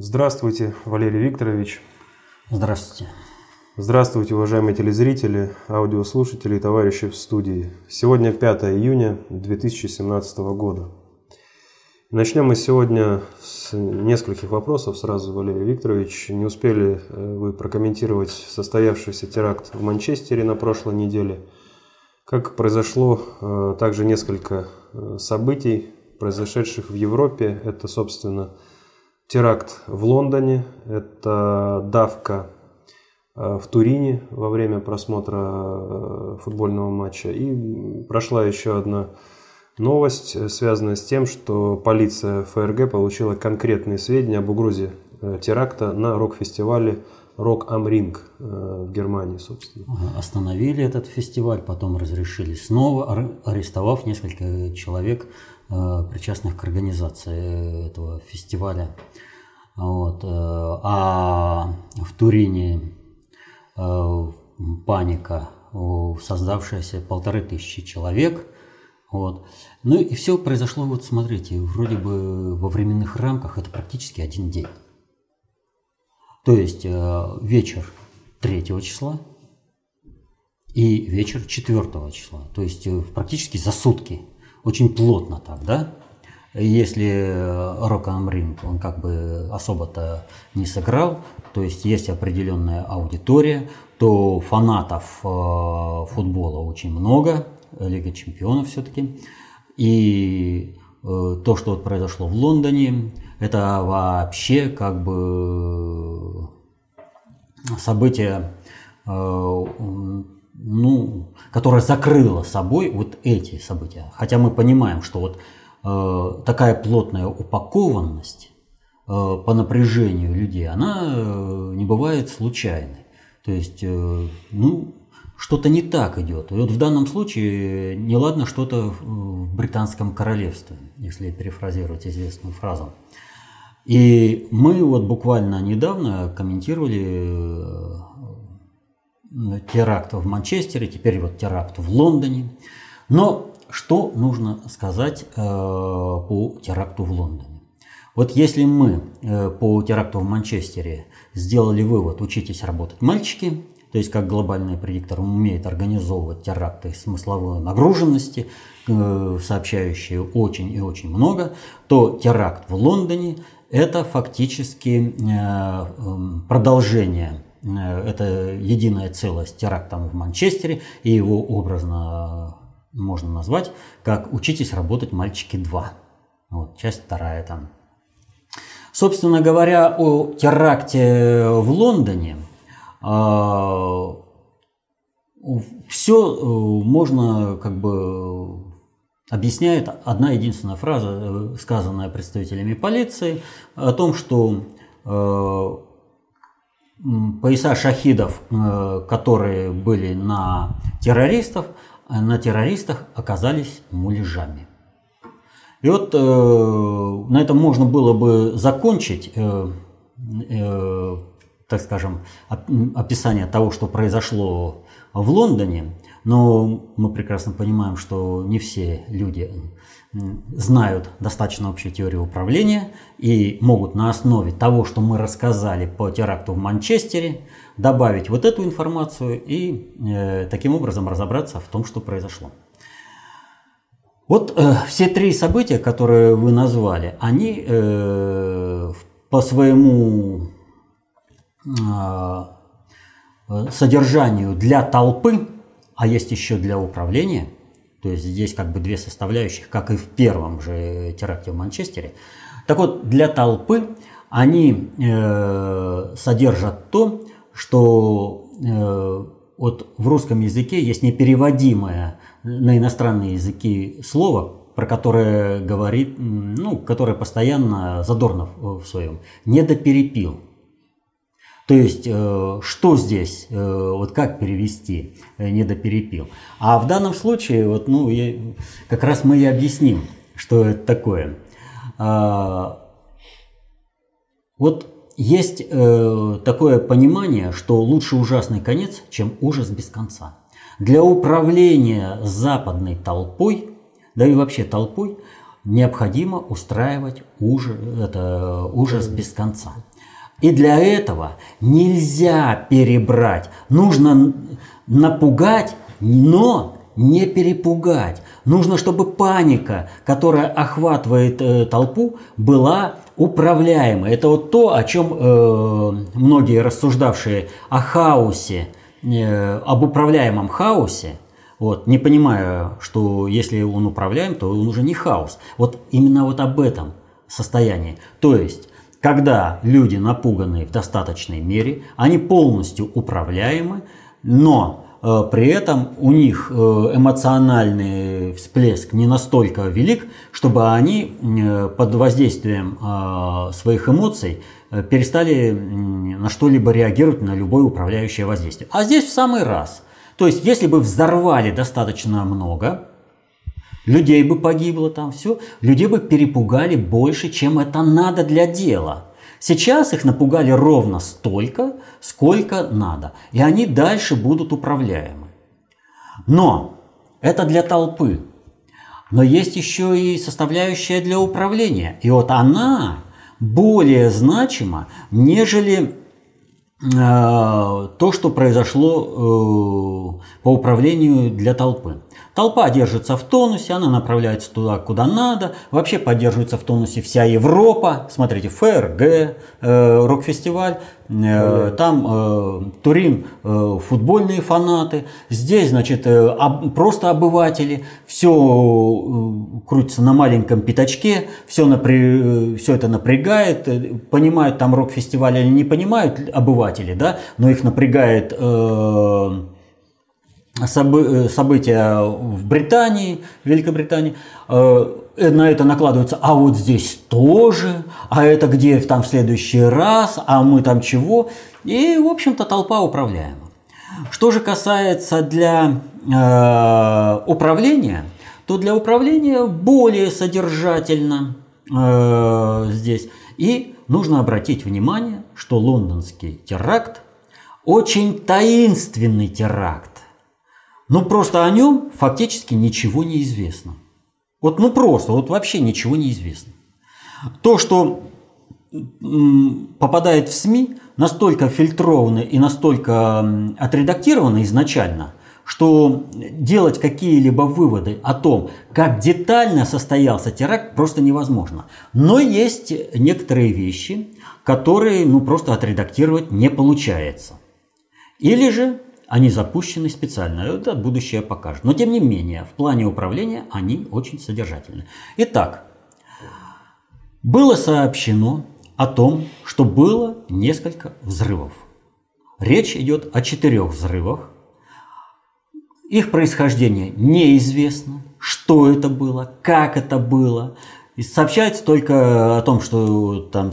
Здравствуйте, Валерий Викторович. Здравствуйте. Здравствуйте, уважаемые телезрители, аудиослушатели и товарищи в студии. Сегодня 5 июня 2017 года. Начнем мы сегодня с нескольких вопросов. Сразу, Валерий Викторович, не успели э, вы прокомментировать состоявшийся теракт в Манчестере на прошлой неделе. Как произошло э, также несколько э, событий, произошедших в Европе. Это, собственно, теракт в Лондоне, это давка в Турине во время просмотра футбольного матча. И прошла еще одна Новость э, связана с тем, что полиция ФРГ получила конкретные сведения об угрозе э, теракта на рок-фестивале Рок Амринг э, в Германии, собственно. Остановили этот фестиваль, потом разрешили снова, арестовав несколько человек, причастных к организации этого фестиваля. Вот. А в Турине паника, создавшаяся полторы тысячи человек – вот. Ну и все произошло, вот смотрите, вроде бы во временных рамках это практически один день. То есть э, вечер 3 числа и вечер 4 числа. То есть э, практически за сутки. Очень плотно так, да? Если Рок Амринг, он как бы особо-то не сыграл, то есть есть определенная аудитория, то фанатов э, футбола очень много, Лига чемпионов все-таки. И э, то, что вот произошло в Лондоне, это вообще как бы событие, э, ну, которое закрыло собой вот эти события. Хотя мы понимаем, что вот э, такая плотная упакованность по напряжению людей, она не бывает случайной. То есть, ну, что-то не так идет. И вот в данном случае неладно что-то в британском королевстве, если перефразировать известную фразу. И мы вот буквально недавно комментировали э, теракт в Манчестере, теперь вот теракт в Лондоне. Но что нужно сказать э, по теракту в Лондоне? Вот если мы э, по теракту в Манчестере сделали вывод «учитесь работать, мальчики», то есть как глобальный предиктор умеет организовывать теракты смысловой нагруженности, э, сообщающие очень и очень много, то теракт в Лондоне – это фактически эм, продолжение это единая целость терактом в Манчестере, и его образно можно назвать как «Учитесь работать, мальчики 2». Вот, часть вторая там. Собственно говоря, о теракте в Лондоне – а, Все э, можно как бы объясняет одна единственная фраза, э, сказанная представителями полиции, о том, что э, пояса шахидов, которые были на террористов, на террористах оказались муляжами. И вот на этом можно было бы закончить так скажем, описание того, что произошло в Лондоне, но мы прекрасно понимаем, что не все люди знают достаточно общую теорию управления и могут на основе того, что мы рассказали по теракту в Манчестере, добавить вот эту информацию и э, таким образом разобраться в том, что произошло. Вот э, все три события, которые вы назвали, они э, по своему а, содержанию для толпы, а есть еще для управления, то есть здесь как бы две составляющих, как и в первом же теракте в Манчестере. Так вот, для толпы они э, содержат то, что э, вот в русском языке есть непереводимое на иностранные языки слово, про которое говорит, ну, которое постоянно Задорнов в своем, недоперепил. То есть, э, что здесь, э, вот как перевести, э, недоперепил. А в данном случае, вот, ну, я, как раз мы и объясним, что это такое. А, вот есть такое понимание, что лучше ужасный конец, чем ужас без конца. Для управления западной толпой, да и вообще толпой, необходимо устраивать ужас, это, ужас без конца. И для этого нельзя перебрать. Нужно напугать, но не перепугать. Нужно, чтобы паника, которая охватывает э, толпу, была управляемой. Это вот то, о чем э, многие рассуждавшие о хаосе, э, об управляемом хаосе, вот, не понимая, что если он управляем, то он уже не хаос. Вот именно вот об этом состоянии. То есть когда люди напуганы в достаточной мере, они полностью управляемы, но при этом у них э, эмоциональный всплеск не настолько велик, чтобы они э, под воздействием э, своих эмоций э, перестали на что-либо реагировать на любое управляющее воздействие. А здесь в самый раз. То есть, если бы взорвали достаточно много, людей бы погибло там все, людей бы перепугали больше, чем это надо для дела. Сейчас их напугали ровно столько, сколько надо, и они дальше будут управляемы. Но это для толпы. Но есть еще и составляющая для управления. И вот она более значима, нежели то, что произошло э, по управлению для толпы. Толпа держится в тонусе, она направляется туда, куда надо. Вообще поддерживается в тонусе вся Европа. Смотрите, ФРГ, э, рок-фестиваль, э, там э, Турин, э, футбольные фанаты. Здесь, значит, э, об, просто обыватели. Все э, крутится на маленьком пятачке, все, напря... все это напрягает. Э, понимают там рок-фестиваль или не понимают обыватели, да, но их напрягает... Э, Э, события в Британии, Великобритании, э, на это накладывается, а вот здесь тоже, а это где там в следующий раз, а мы там чего. И, в общем-то, толпа управляема. Что же касается для э, управления, то для управления более содержательно э, здесь. И нужно обратить внимание, что лондонский теракт очень таинственный теракт. Ну просто о нем фактически ничего не известно. Вот ну просто, вот вообще ничего не известно. То, что попадает в СМИ, настолько фильтровано и настолько отредактировано изначально, что делать какие-либо выводы о том, как детально состоялся теракт, просто невозможно. Но есть некоторые вещи, которые ну, просто отредактировать не получается. Или же они запущены специально, это будущее покажет. Но тем не менее, в плане управления они очень содержательны. Итак, было сообщено о том, что было несколько взрывов. Речь идет о четырех взрывах. Их происхождение неизвестно, что это было, как это было, и сообщается только о том, что там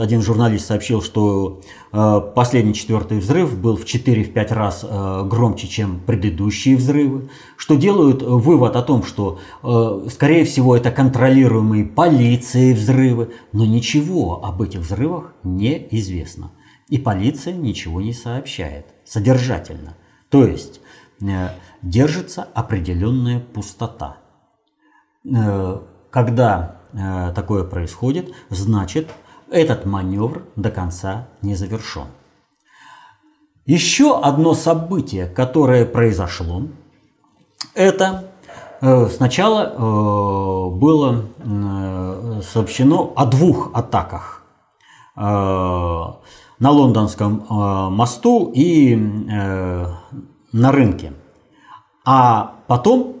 один журналист сообщил, что э, последний четвертый взрыв был в 4-5 раз э, громче, чем предыдущие взрывы, что делают вывод о том, что, э, скорее всего, это контролируемые полицией взрывы, но ничего об этих взрывах не известно. И полиция ничего не сообщает содержательно. То есть держится определенная пустота. Когда Э, такое происходит, значит этот маневр до конца не завершен. Еще одно событие, которое произошло, это э, сначала э, было сообщено о двух атаках на Лондонском мосту и на рынке. А потом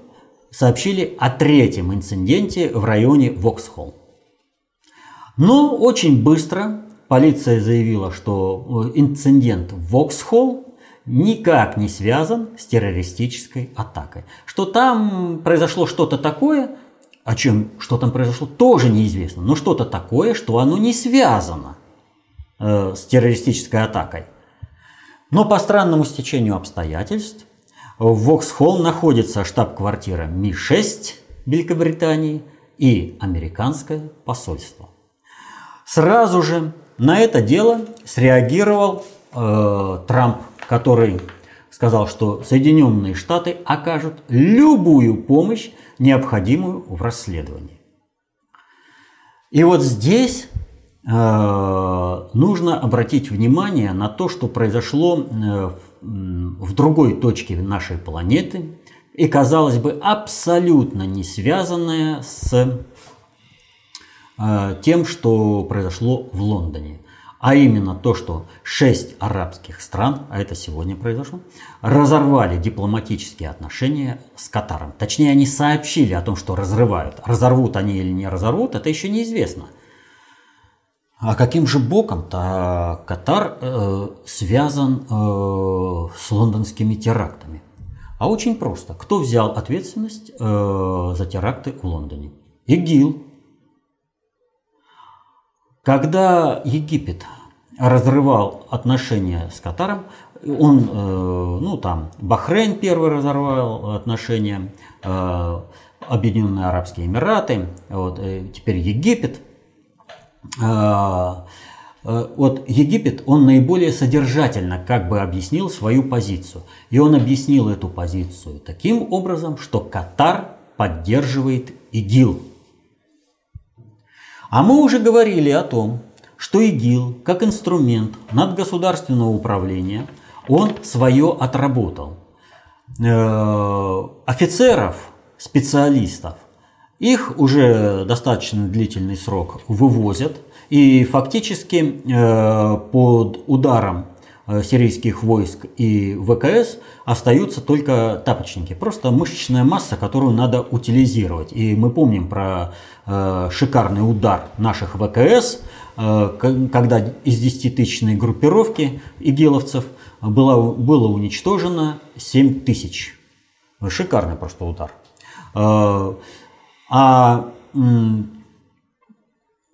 сообщили о третьем инциденте в районе Воксхолл. Но очень быстро полиция заявила, что э, инцидент в Воксхолл никак не связан с террористической атакой. Что там произошло что-то такое, о чем, что там произошло, тоже неизвестно, но что-то такое, что оно не связано э, с террористической атакой. Но по странному стечению обстоятельств в Воксхолл находится штаб-квартира Ми-6 Великобритании и американское посольство. Сразу же на это дело среагировал э, Трамп, который сказал, что Соединенные Штаты окажут любую помощь, необходимую в расследовании. И вот здесь э, нужно обратить внимание на то, что произошло э, в другой точке нашей планеты и, казалось бы, абсолютно не связанное с э, тем, что произошло в Лондоне. А именно то, что шесть арабских стран, а это сегодня произошло, разорвали дипломатические отношения с Катаром. Точнее, они сообщили о том, что разрывают. Разорвут они или не разорвут, это еще неизвестно. А каким же боком-то Катар э, связан э, с лондонскими терактами? А очень просто. Кто взял ответственность э, за теракты в Лондоне? ИГИЛ. Когда Египет разрывал отношения с Катаром, он, э, ну там, Бахрейн первый разорвал отношения, э, Объединенные Арабские Эмираты, вот, э, теперь Египет – вот Египет, он наиболее содержательно как бы объяснил свою позицию. И он объяснил эту позицию таким образом, что Катар поддерживает ИГИЛ. А мы уже говорили о том, что ИГИЛ, как инструмент надгосударственного управления, он свое отработал. Э, офицеров, специалистов, их уже достаточно длительный срок вывозят, и фактически э, под ударом э, сирийских войск и ВКС остаются только тапочники. Просто мышечная масса, которую надо утилизировать. И мы помним про э, шикарный удар наших ВКС, когда из 10-тысячной группировки игиловцев было, было уничтожено 7 тысяч. Шикарный просто удар. А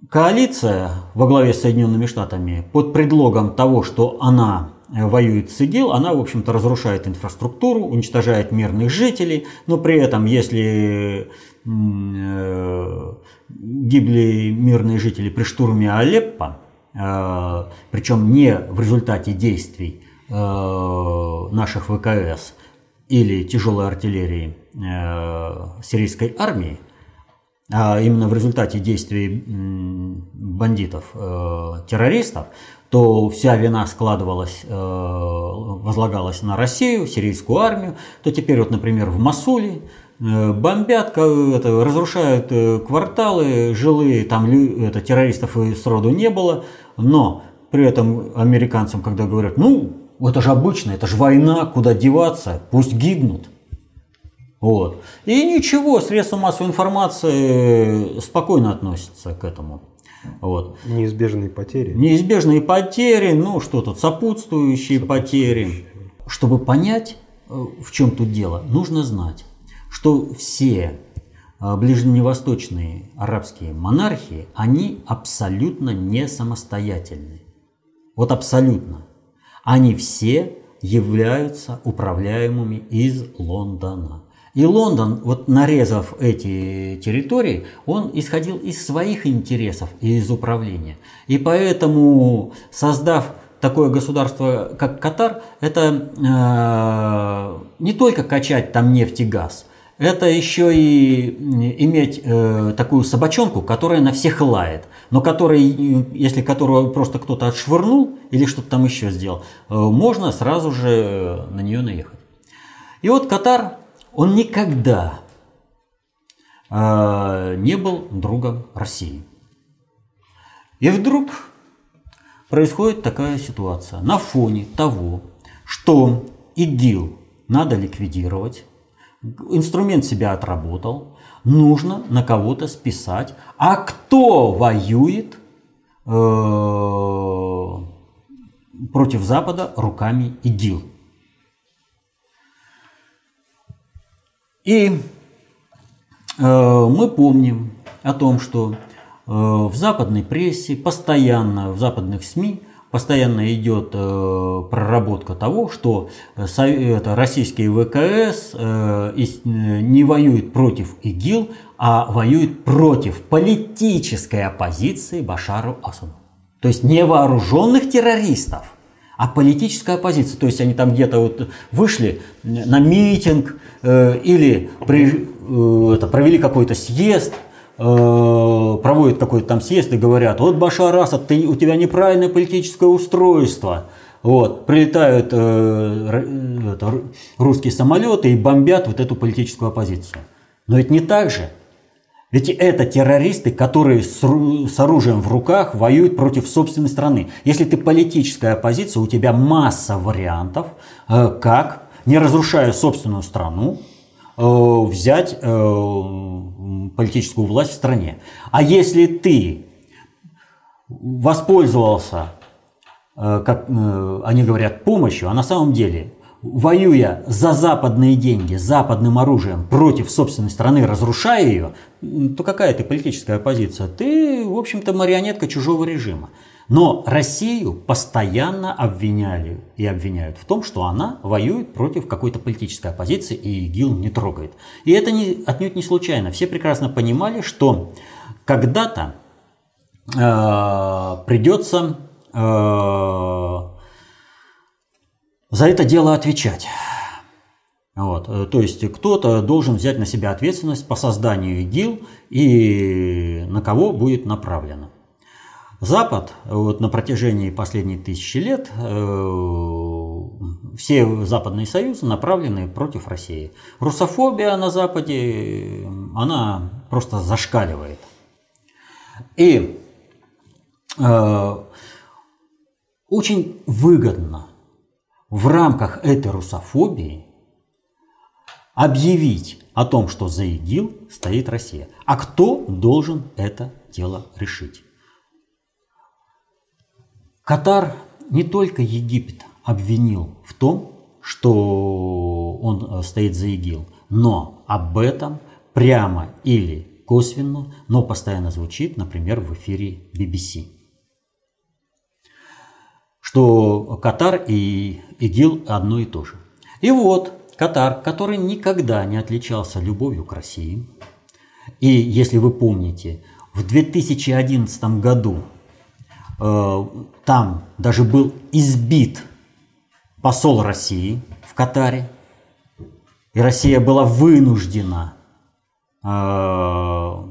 коалиция во главе с Соединенными Штатами под предлогом того, что она воюет с ИГИЛ, она, в общем-то, разрушает инфраструктуру, уничтожает мирных жителей, но при этом, если э, гибли мирные жители при штурме Алеппо, э, причем не в результате действий э, наших ВКС или тяжелой артиллерии сирийской армии, именно в результате действий бандитов, э, то вся вина складывалась, э, возлагалась на Россию, сирийскую армию, то теперь вот, например, в Масуле э, бомбят, это, разрушают кварталы жилые, там это, террористов и сроду не было, но при этом американцам, когда говорят, ну, это же обычно, это же война, куда деваться, пусть гибнут – вот. И ничего, средства массовой информации спокойно относятся к этому. Вот. Неизбежные потери. Неизбежные потери, ну что тут, сопутствующие, сопутствующие потери. Чтобы понять, э, в чем тут дело, нужно знать, что все э, ближневосточные арабские монархии, они абсолютно не самостоятельны. Вот абсолютно. Они все являются управляемыми из Лондона. И Лондон, вот нарезав эти территории, он исходил из своих интересов и из управления. И поэтому, создав такое государство, как Катар, это э, не только качать там нефть и газ, это еще и иметь э, такую собачонку, которая на всех лает, но который, если которую просто кто-то отшвырнул или что-то там еще сделал, э, можно сразу же на нее наехать. И вот Катар он никогда э, не был другом России. И вдруг происходит такая ситуация на фоне того, что ИГИЛ надо ликвидировать, инструмент себя отработал, нужно на кого-то списать. А кто воюет э, против Запада руками ИГИЛ? И э, мы помним о том, что э, в западной прессе постоянно, в западных СМИ постоянно идет э, проработка того, что российские ВКС не воюют против ИГИЛ, а воюют против политической оппозиции Башару Асаду. То есть не вооруженных террористов, а политическая оппозиция. То есть они там где-то вот вышли на митинг, Э, или при, э, это, провели какой-то съезд, э, проводят какой-то там съезд и говорят, вот Башар Асад, ты, у тебя неправильное политическое устройство. Вот, прилетают э, это, русские самолеты и бомбят вот эту политическую оппозицию. Но это не так же. Ведь это террористы, которые с, оружием в руках воюют против собственной страны. Если ты политическая оппозиция, у тебя масса вариантов, э, как, не разрушая собственную страну, э, взять э, политическую власть в стране. А если ты воспользовался, как они говорят, помощью, а на самом деле воюя за западные деньги, западным оружием против собственной страны, разрушая ее, то какая ты политическая оппозиция? Ты, в общем-то, марионетка чужого режима. Но Россию постоянно обвиняли и обвиняют в том, что она воюет против какой-то политической оппозиции и ИГИЛ не трогает. И это не, отнюдь не случайно. Все прекрасно понимали, что когда-то э, придется э, за это дело отвечать. Вот. Э, то есть кто-то должен взять на себя ответственность по созданию ИГИЛ и на кого будет направлено. Запад вот, на протяжении последних тысячи лет э, все западные союзы направлены против России. Русофобия на Западе, она просто зашкаливает. И э, очень выгодно в рамках этой русофобии объявить о том, что за ИГИЛ стоит Россия. А кто должен это дело решить? Катар не только Египет обвинил в том, что он э, стоит за ИГИЛ, но об этом прямо или косвенно, но постоянно звучит, например, в эфире BBC что Катар и ИГИЛ одно и то же. И вот Катар, который никогда не отличался любовью к России, и если вы помните, в 2011 году э, там даже был избит посол России в Катаре, и Россия была вынуждена э,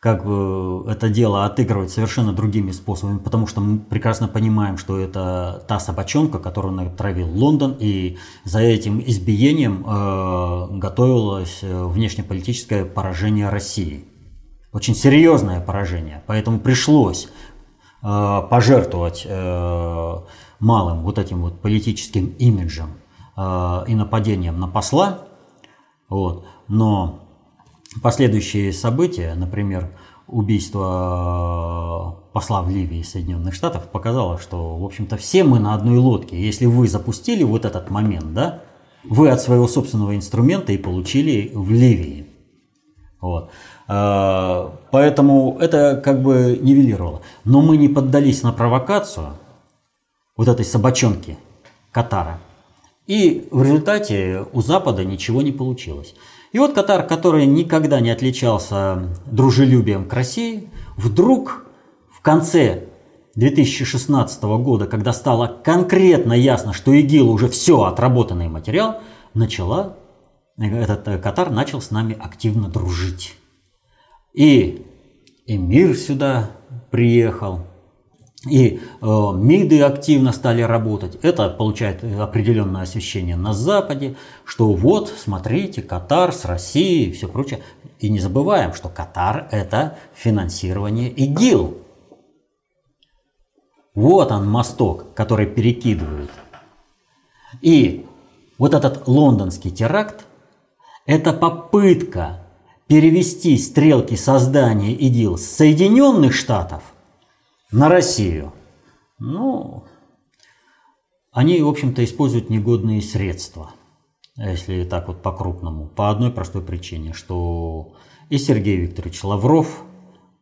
как это дело отыгрывать совершенно другими способами, потому что мы прекрасно понимаем, что это та собачонка, которую натравил Лондон, и за этим избиением э, готовилось э, внешнеполитическое поражение России. Очень серьезное поражение, поэтому пришлось э, пожертвовать э, малым вот этим вот политическим имиджем э, и нападением на посла, вот, но Последующие события, например, убийство э, посла в Ливии Соединенных Штатов показало, что, в общем-то, все мы на одной лодке. Если вы запустили вот этот момент, да, вы от своего собственного инструмента и получили в Ливии. Вот. Э, поэтому это как бы нивелировало. Но мы не поддались на провокацию вот этой собачонки Катара. И в результате у Запада ничего не получилось. И вот Катар, который никогда не отличался дружелюбием к России, вдруг в конце 2016 года, когда стало конкретно ясно, что ИГИЛ уже все отработанный материал, начала, этот э, Катар начал с нами активно дружить. И эмир сюда приехал, и э, МИДы активно стали работать. Это получает определенное освещение на Западе, что вот, смотрите, Катар с Россией и все прочее. И не забываем, что Катар – это финансирование ИГИЛ. Вот он мосток, который перекидывают. И вот этот лондонский теракт – это попытка перевести стрелки создания ИГИЛ с Соединенных Штатов – на Россию. Ну, они, в общем-то, используют негодные средства, если так вот по-крупному, по одной простой причине, что и Сергей Викторович Лавров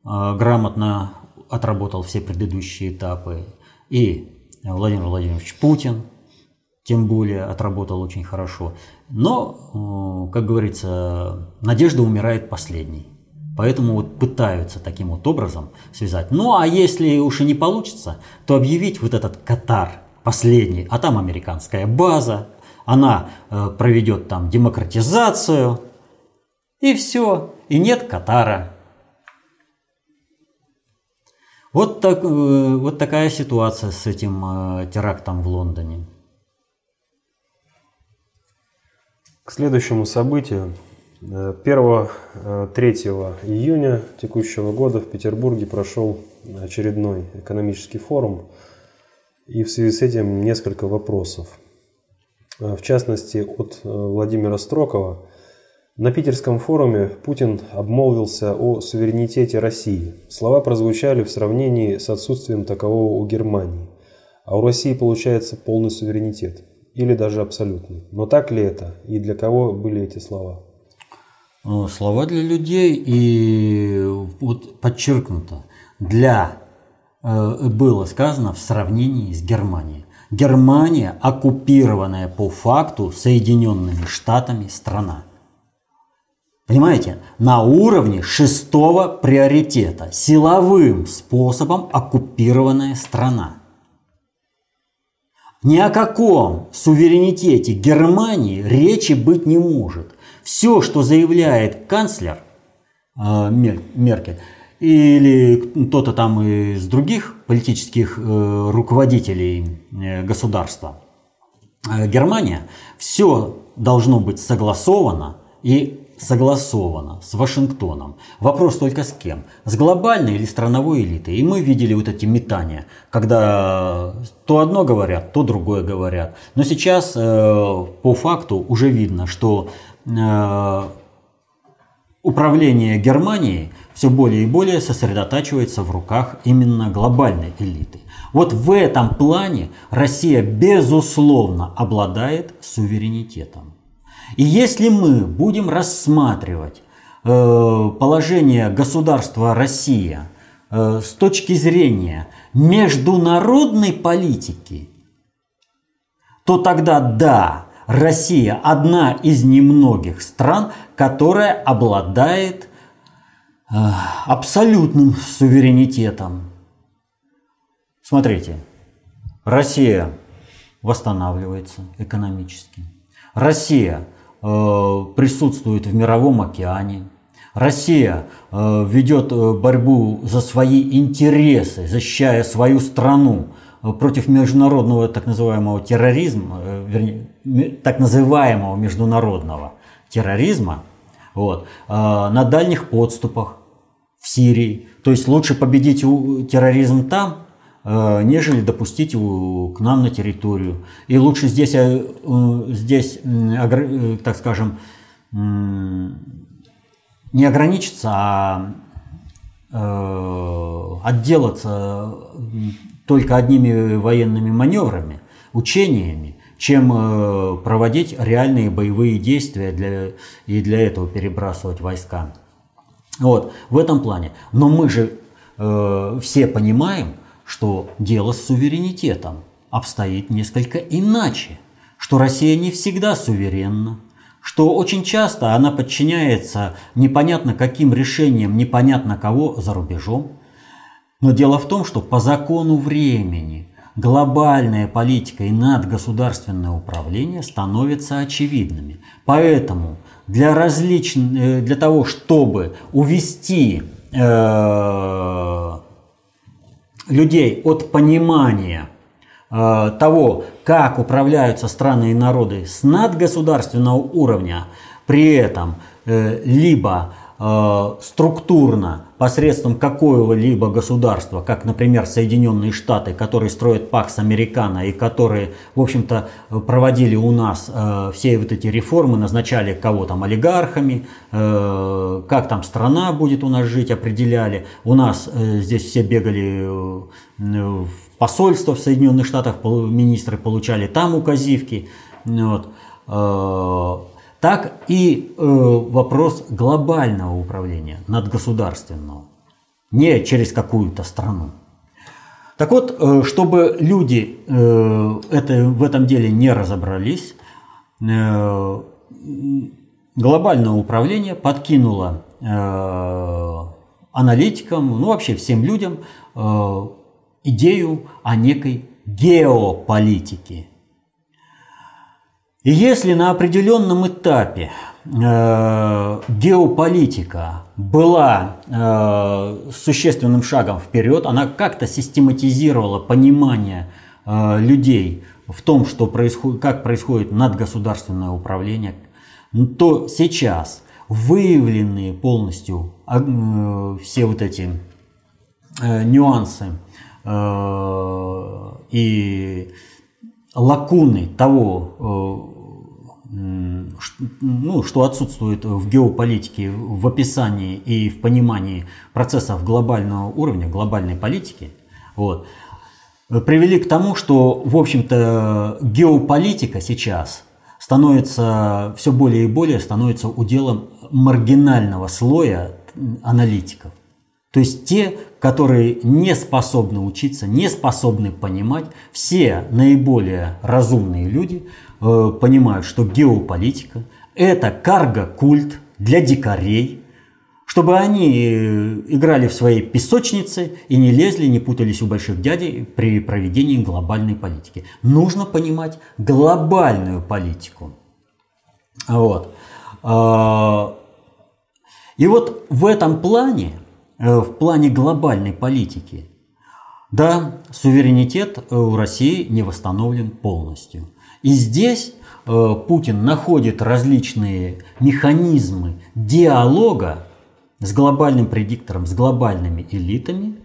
э, грамотно отработал все предыдущие этапы, и Владимир Владимирович Путин тем более отработал очень хорошо. Но, э, как говорится, надежда умирает последней. Поэтому вот пытаются таким вот образом связать. Ну а если уж и не получится, то объявить вот этот Катар последний, а там американская база, она э, проведет там демократизацию, и все, и нет Катара. Вот, так, вот такая ситуация с этим терактом в Лондоне. К следующему событию. 1-3 июня текущего года в Петербурге прошел очередной экономический форум. И в связи с этим несколько вопросов. В частности, от Владимира Строкова. На питерском форуме Путин обмолвился о суверенитете России. Слова прозвучали в сравнении с отсутствием такового у Германии. А у России получается полный суверенитет или даже абсолютный. Но так ли это и для кого были эти слова? Э, слова для людей и вот подчеркнуто, для э, было сказано в сравнении с Германией. Германия оккупированная по факту Соединенными Штатами страна. Понимаете, на уровне шестого приоритета, силовым способом оккупированная страна. Ни о каком суверенитете Германии речи быть не может. Все, что заявляет канцлер э, Меркель или кто-то там из других политических э, руководителей э, государства, э, Германия, все должно быть согласовано и согласовано с Вашингтоном. Вопрос только с кем? С глобальной или страновой элитой? И мы видели вот эти метания, когда то одно говорят, то другое говорят. Но сейчас э, по факту уже видно, что управление Германией все более и более сосредотачивается в руках именно глобальной элиты. Вот в этом плане Россия безусловно обладает суверенитетом. И если мы будем рассматривать э, положение государства Россия э, с точки зрения международной политики, то тогда да, Россия одна из немногих стран, которая обладает э, абсолютным суверенитетом. Смотрите, Россия восстанавливается экономически. Россия Э, присутствует в мировом океане. Россия э, ведет э, борьбу за свои интересы, защищая свою страну против международного так называемого терроризма, вернее, так называемого международного терроризма вот, на дальних подступах в Сирии. То есть лучше победить терроризм там, Э, нежели допустить его к нам на территорию. И лучше здесь, э, здесь э, так скажем, не ограничиться, а отделаться только одними военными маневрами, учениями, чем проводить реальные боевые действия для, и для этого перебрасывать войска. Вот, в этом плане. Но мы же э, все понимаем, что дело с суверенитетом обстоит несколько иначе, что Россия не всегда суверенна, что очень часто она подчиняется непонятно каким решениям непонятно кого за рубежом. Но дело в том, что по закону времени глобальная политика и надгосударственное управление становятся очевидными. Поэтому для, различ... Э, для того, чтобы увести э людей от понимания э, того, как управляются страны и народы с надгосударственного уровня, при этом э, либо структурно посредством какого-либо государства, как, например, Соединенные Штаты, которые строят Пакс Американо и которые, в общем-то, проводили у нас э, все вот эти реформы, назначали кого там олигархами, э, как там страна будет у нас жить, определяли. У нас э, здесь все бегали э, в посольство в Соединенных Штатах, министры получали там указивки. Вот. Так и э, вопрос глобального управления, надгосударственного, не через какую-то страну. Так вот, э, чтобы люди э, это, в этом деле не разобрались, э, глобальное управление подкинуло э, аналитикам, ну вообще всем людям э, идею о некой геополитике – если на определенном этапе э, геополитика была э, существенным шагом вперед, она как-то систематизировала понимание э, людей в том, что происходит, как происходит надгосударственное управление, то сейчас выявленные полностью э, все вот эти э, нюансы э, и лакуны того, ну, что отсутствует в геополитике, в описании и в понимании процессов глобального уровня, глобальной политики, вот, привели к тому, что, в общем-то, геополитика сейчас становится все более и более становится уделом маргинального слоя аналитиков. То есть те, которые не способны учиться, не способны понимать, все наиболее разумные люди э, понимают, что геополитика – это карго-культ для дикарей, чтобы они э, играли в своей песочнице и не лезли, не путались у больших дядей при проведении глобальной политики. Нужно понимать глобальную политику. Вот. А, и вот в этом плане, э, в плане глобальной политики, да, суверенитет у России не восстановлен полностью. И здесь э, Путин находит различные механизмы диалога с глобальным предиктором, с глобальными элитами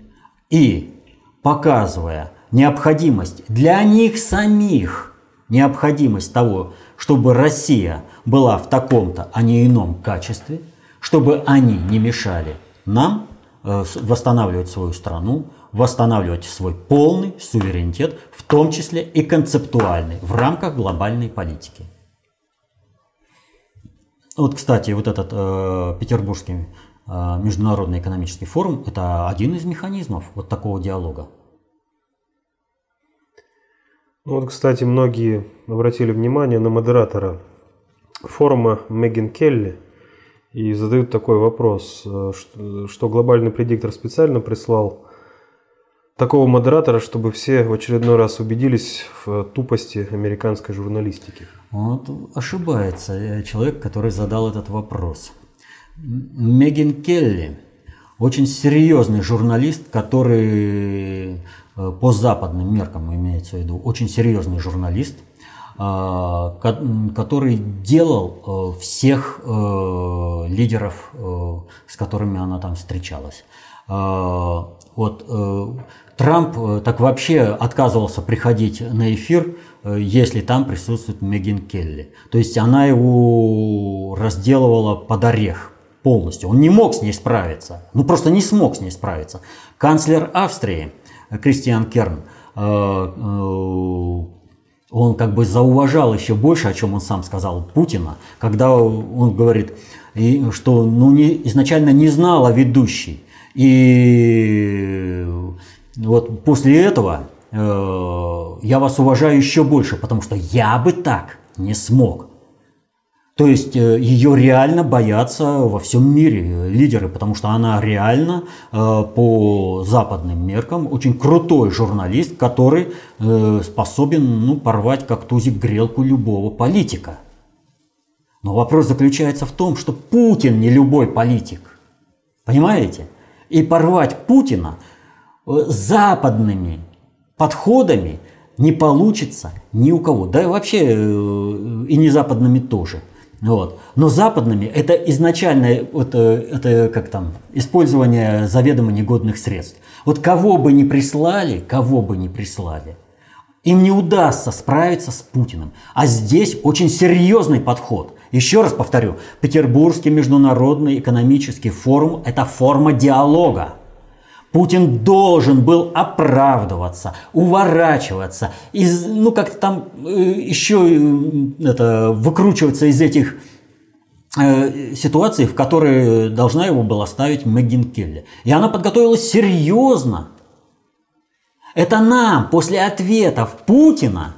и показывая необходимость для них самих, необходимость того, чтобы Россия была в таком-то, а не ином качестве, чтобы они не мешали нам э, восстанавливать свою страну, восстанавливать свой полный суверенитет, в том числе и концептуальный, в рамках глобальной политики. Вот, кстати, вот этот э, петербургский а, Международный экономический форум – это один из механизмов вот такого диалога. Ну вот, кстати, многие обратили внимание на модератора форума Меган Келли и задают такой вопрос, э, что глобальный предиктор специально прислал такого модератора, чтобы все в очередной раз убедились в тупости американской журналистики. Вот ошибается человек, который задал этот вопрос. Меган Келли, очень серьезный журналист, который э, по западным меркам имеется в виду, очень серьезный журналист, э, который делал э, всех лидеров, с которыми она там встречалась. Вот Трамп так вообще отказывался приходить на эфир, если там присутствует Меган Келли. То есть она его разделывала под орех полностью. Он не мог с ней справиться. Ну, просто не смог с ней справиться. Канцлер Австрии Кристиан Керн, э, э, он как бы зауважал еще больше, о чем он сам сказал, Путина, когда он говорит, что ну, не, изначально не знал о ведущей. И вот после этого э, я вас уважаю еще больше, потому что я бы так не смог. То есть э, ее реально боятся во всем мире э, лидеры, потому что она реально э, по западным меркам очень крутой журналист, который способен ну, порвать как тузик грелку любого политика. Но вопрос заключается в том, что Путин не любой политик. Понимаете? И порвать Путина западными подходами не получится ни у кого. Да и вообще и не западными тоже. Вот. Но западными это изначально вот, э, это как там, использование заведомо негодных средств. Вот кого бы ни прислали, кого бы ни прислали, им не удастся справиться с Путиным. А здесь очень серьезный подход. Еще раз повторю, Петербургский международный экономический форум – это форма диалога. Путин должен был оправдываться, уворачиваться, из, ну как-то там э, еще э, это, выкручиваться из этих э, ситуаций, в которые должна его была ставить Мэггин Келли. И она подготовилась серьезно. Это нам после ответов Путина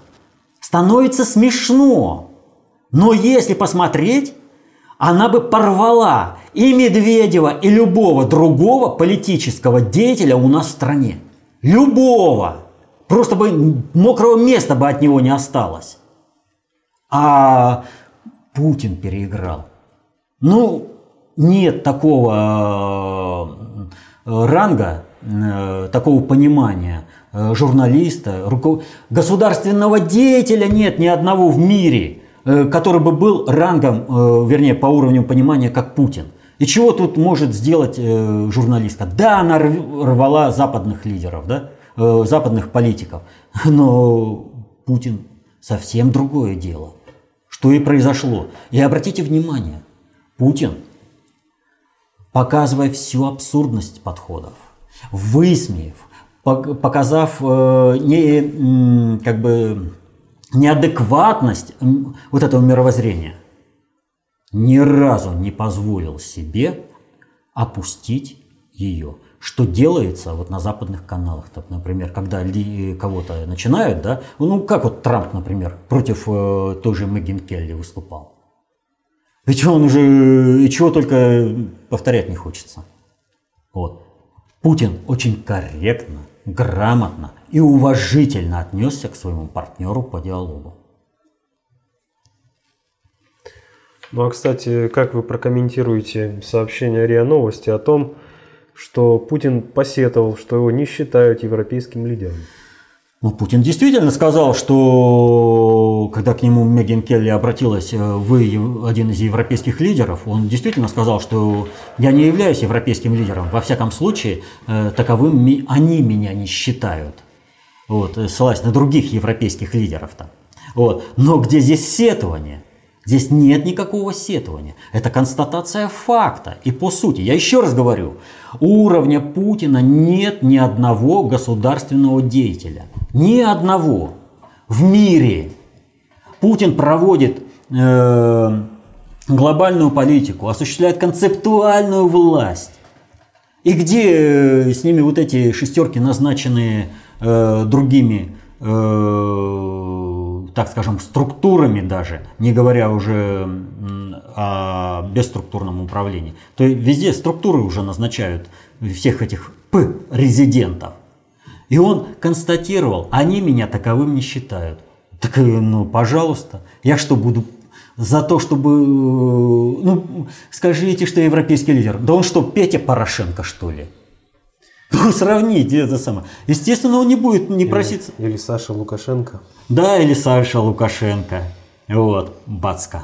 становится смешно. Но если посмотреть, она бы порвала и Медведева, и любого другого политического деятеля у нас в стране. Любого. Просто бы мокрого места бы от него не осталось. А Путин переиграл. Ну, нет такого э, ранга, э, такого понимания э, журналиста, руков... государственного деятеля нет ни одного в мире, который бы был рангом, вернее, по уровню понимания, как Путин. И чего тут может сделать журналистка? Да, она рвала западных лидеров, да, западных политиков, но Путин совсем другое дело. Что и произошло. И обратите внимание, Путин – показывая всю абсурдность подходов, высмеяв, показав э, не, как бы, неадекватность вот этого мировоззрения, ни разу не позволил себе опустить ее. Что делается вот на западных каналах, так, например, когда кого-то начинают, да, ну как вот Трамп, например, против э, той же Мэггин Келли выступал. Ведь он уже, и чего только повторять не хочется. Вот. Путин очень корректно, грамотно и уважительно отнесся к своему партнеру по диалогу. Ну а, кстати, как вы прокомментируете сообщение РИА Новости о том, что Путин посетовал, что его не считают европейским лидером? Ну, Путин действительно сказал, что когда к нему Меган Келли обратилась, э, вы один из европейских лидеров, он действительно сказал, что я не являюсь европейским лидером. Во всяком случае, э, таковым они меня не считают. Вот, э, ссылаясь на других европейских лидеров там. Вот. Но где здесь сетование? Здесь нет никакого сетования. Это констатация факта. И по сути, я еще раз говорю, уровня Путина нет ни одного государственного деятеля. Ни одного. В мире. Путин проводит э, глобальную политику, осуществляет концептуальную власть. И где э, с ними вот эти шестерки, назначенные э, другими э, так скажем, структурами даже, не говоря уже о бесструктурном управлении, то везде структуры уже назначают всех этих П-резидентов. И он констатировал, они меня таковым не считают. Так, э, ну, пожалуйста, я что, буду за то, чтобы... Э, ну, скажите, что европейский лидер. Да он что, Петя Порошенко, что ли? Ну, сравнить это самое. Естественно, он не будет не проситься. Или, или Саша Лукашенко. Да, или Саша Лукашенко. Вот, Бацка.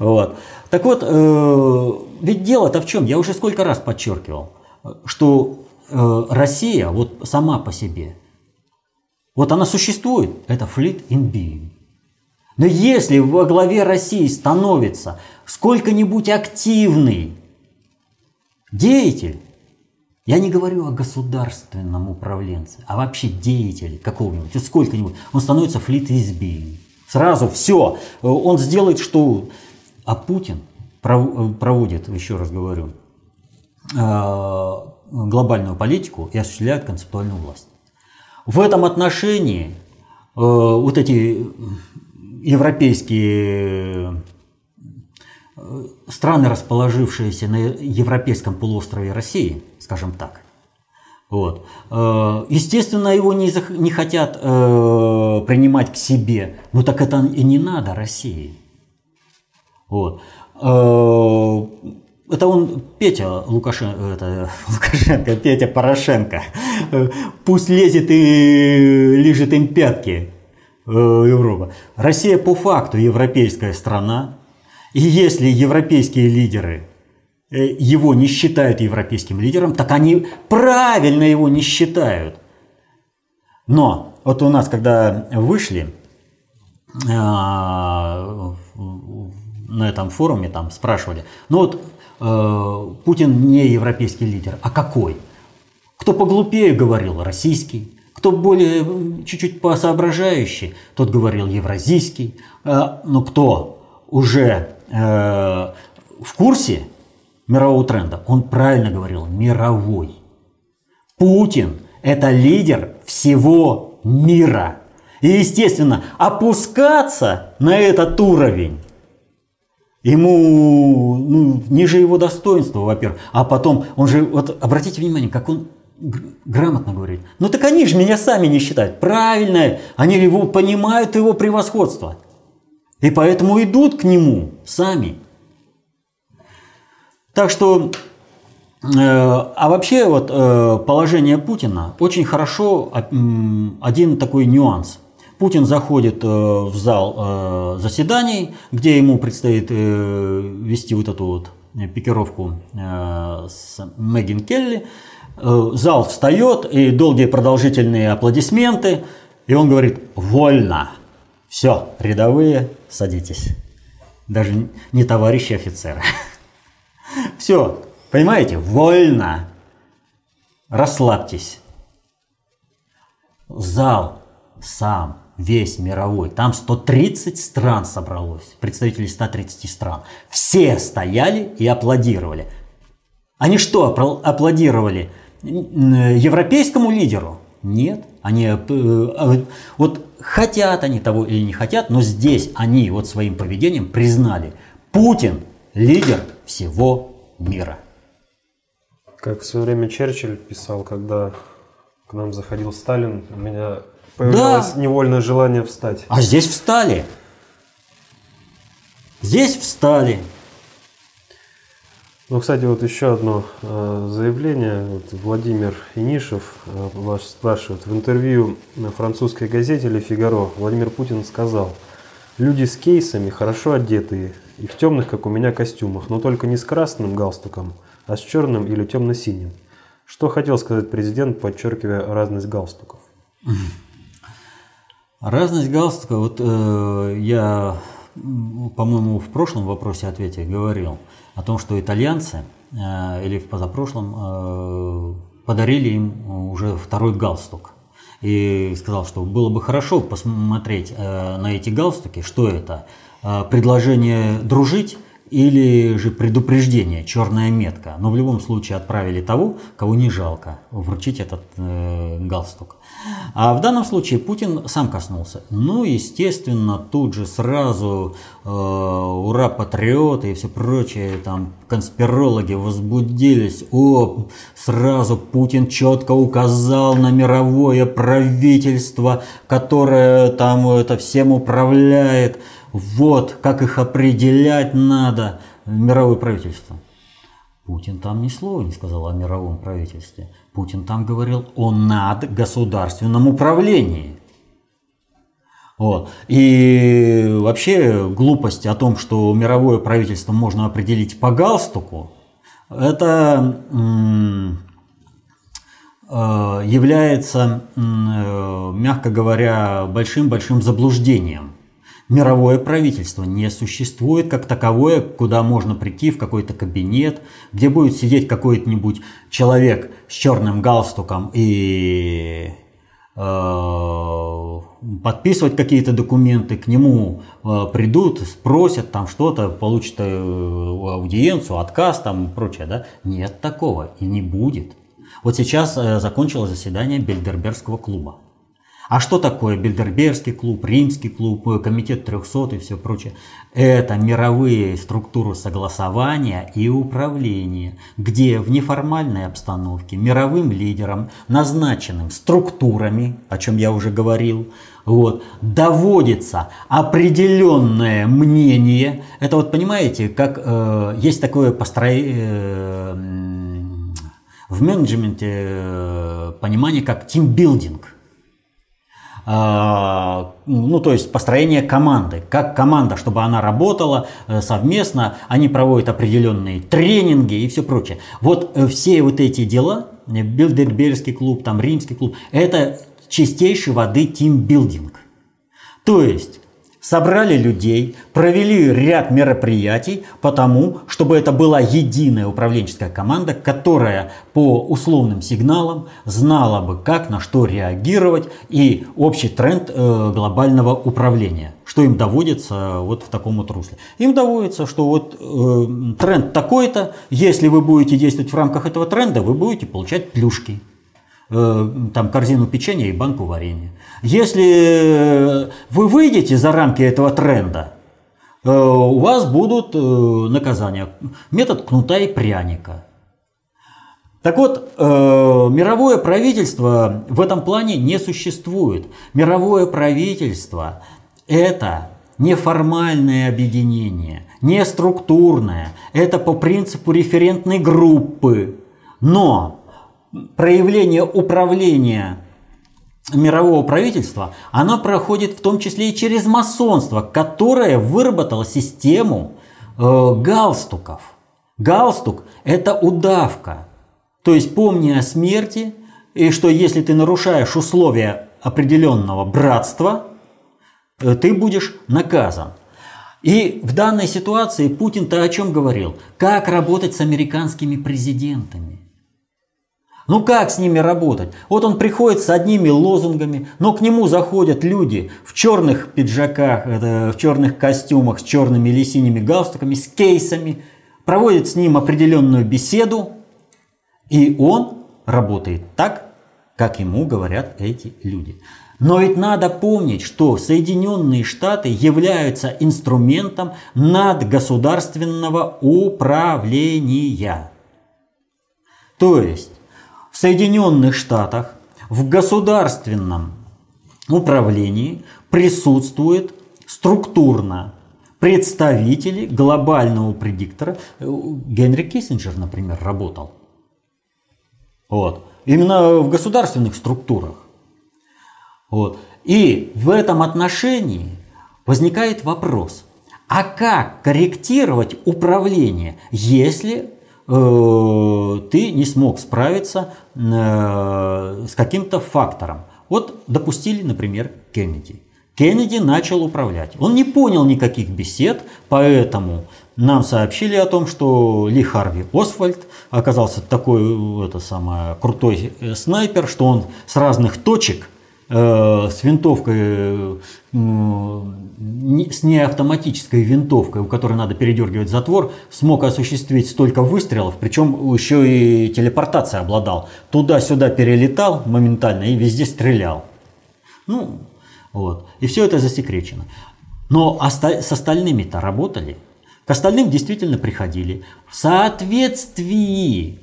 Вот. Так вот, э, ведь дело-то в чем? Я уже сколько раз подчеркивал, что э, Россия вот сама по себе, вот она существует, это fleet in being. Но если во главе России становится сколько-нибудь активный деятель, я не говорю о государственном управленце, а вообще деятеле какого-нибудь, сколько-нибудь. Он становится флит избием. Сразу все. Он сделает что... А Путин проводит, еще раз говорю, э, глобальную политику и осуществляет концептуальную власть. В этом отношении э, вот эти европейские э, страны, расположившиеся на европейском полуострове России – скажем так. Вот. Э, естественно, его не, не хотят э, принимать к себе. Ну так это и не надо России. Вот. Э, это он, Петя Лукашенко, это, Лукашенко, Петя Порошенко. Пусть лезет и лежит им пятки Европа. Россия по факту европейская страна. И если европейские лидеры Э, его не считают европейским лидером, так они правильно его не считают. Но вот у нас, когда вышли э, на этом форуме, там спрашивали, ну вот э, Путин не европейский лидер, а какой? Кто поглупее говорил, российский. Кто более чуть-чуть посоображающий, тот говорил евразийский. Но кто уже в курсе, мирового тренда. Он правильно говорил, мировой. Путин – это лидер всего мира. И, естественно, опускаться на этот уровень ему ну, ниже его достоинства, во-первых. А потом, он же, вот обратите внимание, как он грамотно говорит. Ну так они же меня сами не считают. Правильно, они его понимают, его превосходство. И поэтому идут к нему сами. Так что, э, а вообще вот э, положение Путина очень хорошо э, один такой нюанс. Путин заходит э, в зал заседаний, где ему предстоит вести вот эту вот пикировку с Мегин Келли. Зал встает, и долгие продолжительные аплодисменты, и он говорит «Вольно!» Все, рядовые, садитесь. Даже не товарищи офицеры. Все, понимаете, вольно. Расслабьтесь. Зал сам, весь мировой, там 130 стран собралось, представителей 130 стран. Все стояли и аплодировали. Они что, аплодировали европейскому лидеру? Нет. Они, э, э, вот хотят они того или не хотят, но здесь они вот своим поведением признали, Путин лидер всего мира. Как в свое время Черчилль писал, когда к нам заходил Сталин, у меня появилось да. невольное желание встать. А здесь встали. Здесь встали. Ну, кстати, вот еще одно э, заявление. Вот Владимир Инишев э, вас спрашивает. В интервью на французской газете «Ле Фигаро» Владимир Путин сказал, «Люди с кейсами хорошо одетые и в темных, как у меня, костюмах, но только не с красным галстуком, а с черным или темно-синим». Что хотел сказать президент, подчеркивая разность галстуков? Разность галстука, вот э, я, по-моему, в прошлом вопросе ответе говорил – о том, что итальянцы э, или в позапрошлом э, подарили им уже второй галстук. И сказал, что было бы хорошо посмотреть э, на эти галстуки, что это. Предложение дружить или же предупреждение, черная метка. Но в любом случае отправили того, кого не жалко, вручить этот э, галстук. А в данном случае Путин сам коснулся. Ну, естественно, тут же сразу э, ура, патриоты и все прочее, там конспирологи возбудились. О, сразу Путин четко указал на мировое правительство, которое там это всем управляет. Вот, как их определять надо, мировое правительство. Путин там ни слова не сказал о мировом правительстве. Путин там говорил о надгосударственном управлении. Вот. И вообще глупость о том, что мировое правительство можно определить по галстуку, это э, является, э, мягко говоря, большим-большим заблуждением мировое правительство не существует как таковое, куда можно прийти в какой-то кабинет, где будет сидеть какой-нибудь человек с черным галстуком и э, подписывать какие-то документы, к нему э, придут, спросят там что-то, получат э, аудиенцию, отказ там и прочее, да? Нет такого и не будет. Вот сейчас э, закончилось заседание Бельдербергского клуба. А что такое Бильдербергский клуб, Римский клуб, Комитет 300 и все прочее? Это мировые структуры согласования и управления, где в неформальной обстановке мировым лидерам, назначенным структурами, о чем я уже говорил, вот, доводится определенное мнение. Это вот понимаете, как э, есть такое построение э, в менеджменте э, понимание как тимбилдинг. А, ну, то есть построение команды. Как команда, чтобы она работала э, совместно, они проводят определенные тренинги и все прочее. Вот э, все вот эти дела, э, Билдербергский клуб, там Римский клуб, это чистейшей воды тимбилдинг. То есть собрали людей, провели ряд мероприятий потому, чтобы это была единая управленческая команда, которая по условным сигналам знала бы, как на что реагировать и общий тренд э, глобального управления. Что им доводится вот в таком вот русле? Им доводится, что вот э, тренд такой-то, если вы будете действовать в рамках этого тренда, вы будете получать плюшки. Э, там корзину печенья и банку варенья. Если вы выйдете за рамки этого тренда, э, у вас будут э, наказания. Метод кнута и пряника. Так вот, мировое правительство в этом плане не существует. Мировое правительство – это неформальное объединение, не структурное, это по принципу референтной группы. Но проявление управления мирового правительства, оно проходит в том числе и через масонство, которое выработало систему э, галстуков. Галстук – это удавка. То есть помни о смерти, и что если ты нарушаешь условия определенного братства, э, ты будешь наказан. И в данной ситуации Путин-то о чем говорил? Как работать с американскими президентами? Ну как с ними работать? Вот он приходит с одними лозунгами, но к нему заходят люди в черных пиджаках, в черных костюмах, с черными или синими галстуками, с кейсами, проводит с ним определенную беседу, и он работает так, как ему говорят эти люди. Но ведь надо помнить, что Соединенные Штаты являются инструментом надгосударственного управления. То есть в Соединенных Штатах в государственном управлении присутствует структурно представители глобального предиктора. Генри Киссинджер, например, работал. Вот. Именно в государственных структурах. Вот. И в этом отношении возникает вопрос, а как корректировать управление, если Э, ты не смог справиться э, с каким-то фактором. Вот допустили, например, Кеннеди. Кеннеди начал управлять. Он не понял никаких бесед, поэтому нам сообщили о том, что Ли Харви Освальд оказался такой это самое, крутой э, снайпер, что он с разных точек Э, с винтовкой, э, с неавтоматической винтовкой, у которой надо передергивать затвор, смог осуществить столько выстрелов, причем еще и телепортация обладал. Туда-сюда перелетал моментально и везде стрелял. Ну, вот. И все это засекречено. Но с остальными-то работали. К остальным действительно приходили. В соответствии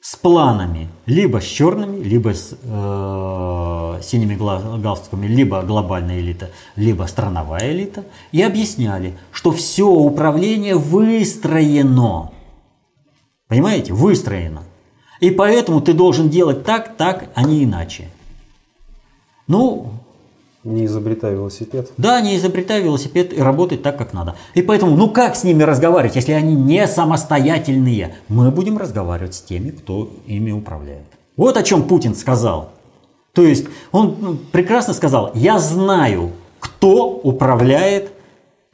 с планами, либо с черными, либо с э, синими галстуками, либо глобальная элита, либо страновая элита, и объясняли, что все управление выстроено. Понимаете? Выстроено. И поэтому ты должен делать так, так, а не иначе. Ну, не изобретай велосипед. Да, не изобретай велосипед и работать так, как надо. И поэтому, ну как с ними разговаривать, если они не самостоятельные? Мы будем разговаривать с теми, кто ими управляет. Вот о чем Путин сказал. То есть он ну, прекрасно сказал, я знаю, кто управляет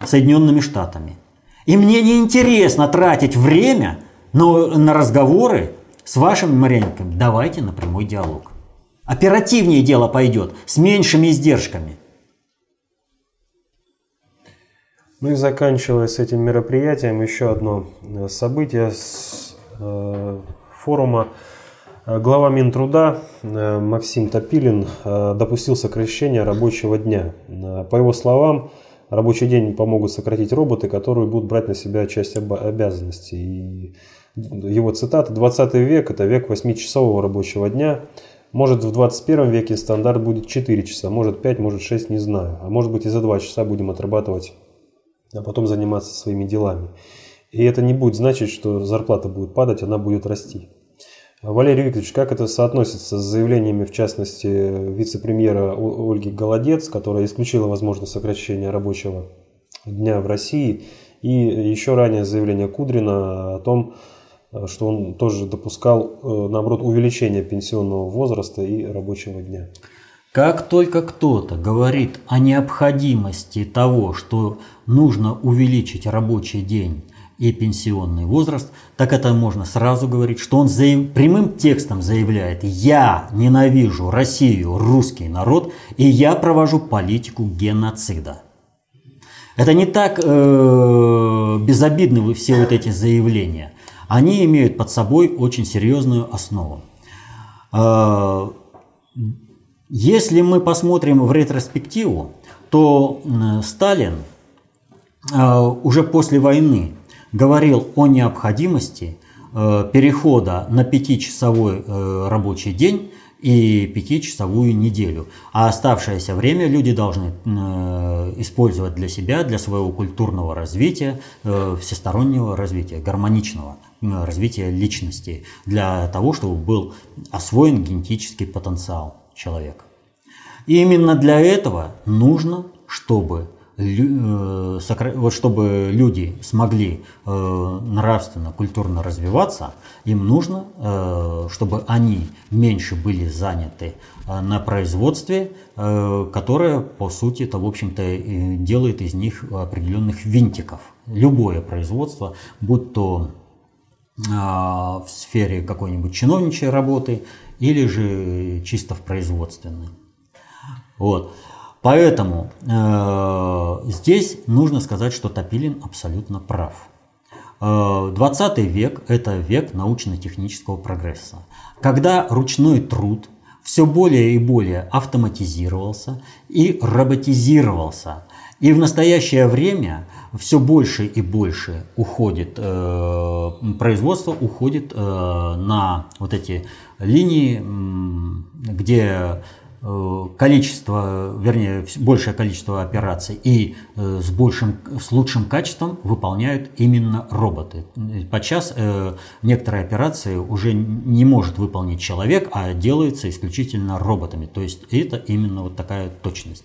Соединенными Штатами. И мне не интересно тратить время на, на разговоры с вашими марионетками. Давайте на прямой диалог. Оперативнее дело пойдет, с меньшими издержками. Ну и заканчивая с этим мероприятием, еще одно э, событие с э, форума. Э, глава Минтруда э, Максим Топилин э, допустил сокращение рабочего дня. Э, по его словам, рабочий день помогут сократить роботы, которые будут брать на себя часть обязанностей. И его цитата «20 век – это век 8-часового рабочего дня». Может в 21 веке стандарт будет 4 часа, может 5, может 6, не знаю. А может быть и за 2 часа будем отрабатывать, а потом заниматься своими делами. И это не будет значить, что зарплата будет падать, она будет расти. Валерий Викторович, как это соотносится с заявлениями, в частности, вице-премьера Ольги Голодец, которая исключила возможность сокращения рабочего дня в России, и еще ранее заявление Кудрина о том, Э, что он тоже допускал, э, наоборот, увеличение пенсионного возраста и рабочего дня. Как только кто-то говорит о необходимости того, что нужно увеличить рабочий день и пенсионный возраст, так это можно сразу говорить, что он заяв... прямым текстом заявляет «Я ненавижу Россию, русский народ, и я провожу политику геноцида». Это не так э, безобидны все вот эти заявления они имеют под собой очень серьезную основу. А, если мы посмотрим в ретроспективу, то Сталин а, уже после войны говорил о необходимости а, перехода на пятичасовой рабочий день и пятичасовую неделю. А оставшееся время люди должны э, использовать для себя, для своего культурного развития, э, всестороннего развития, гармоничного э, развития личности, для того, чтобы был освоен генетический потенциал человека. И именно для этого нужно, чтобы Э, чтобы люди смогли э, нравственно, культурно развиваться, им нужно, э, чтобы они меньше были заняты на производстве, которое, по сути, это, в общем-то, делает из них определенных винтиков. Любое производство, будь то в сфере какой-нибудь чиновничьей работы или же чисто в производственной. Вот. Поэтому э, здесь нужно сказать, что Топилин абсолютно прав. 20 э, век – это век научно-технического прогресса, когда ручной труд все более и более автоматизировался и роботизировался. И в настоящее время все больше и больше уходит, э, производство уходит э, на вот эти линии, где Э, количество, вернее, большее количество операций и э, с, большим, с лучшим качеством выполняют именно роботы. Подчас э, некоторые операции уже не может выполнить человек, а делаются исключительно роботами. То есть это именно вот такая точность.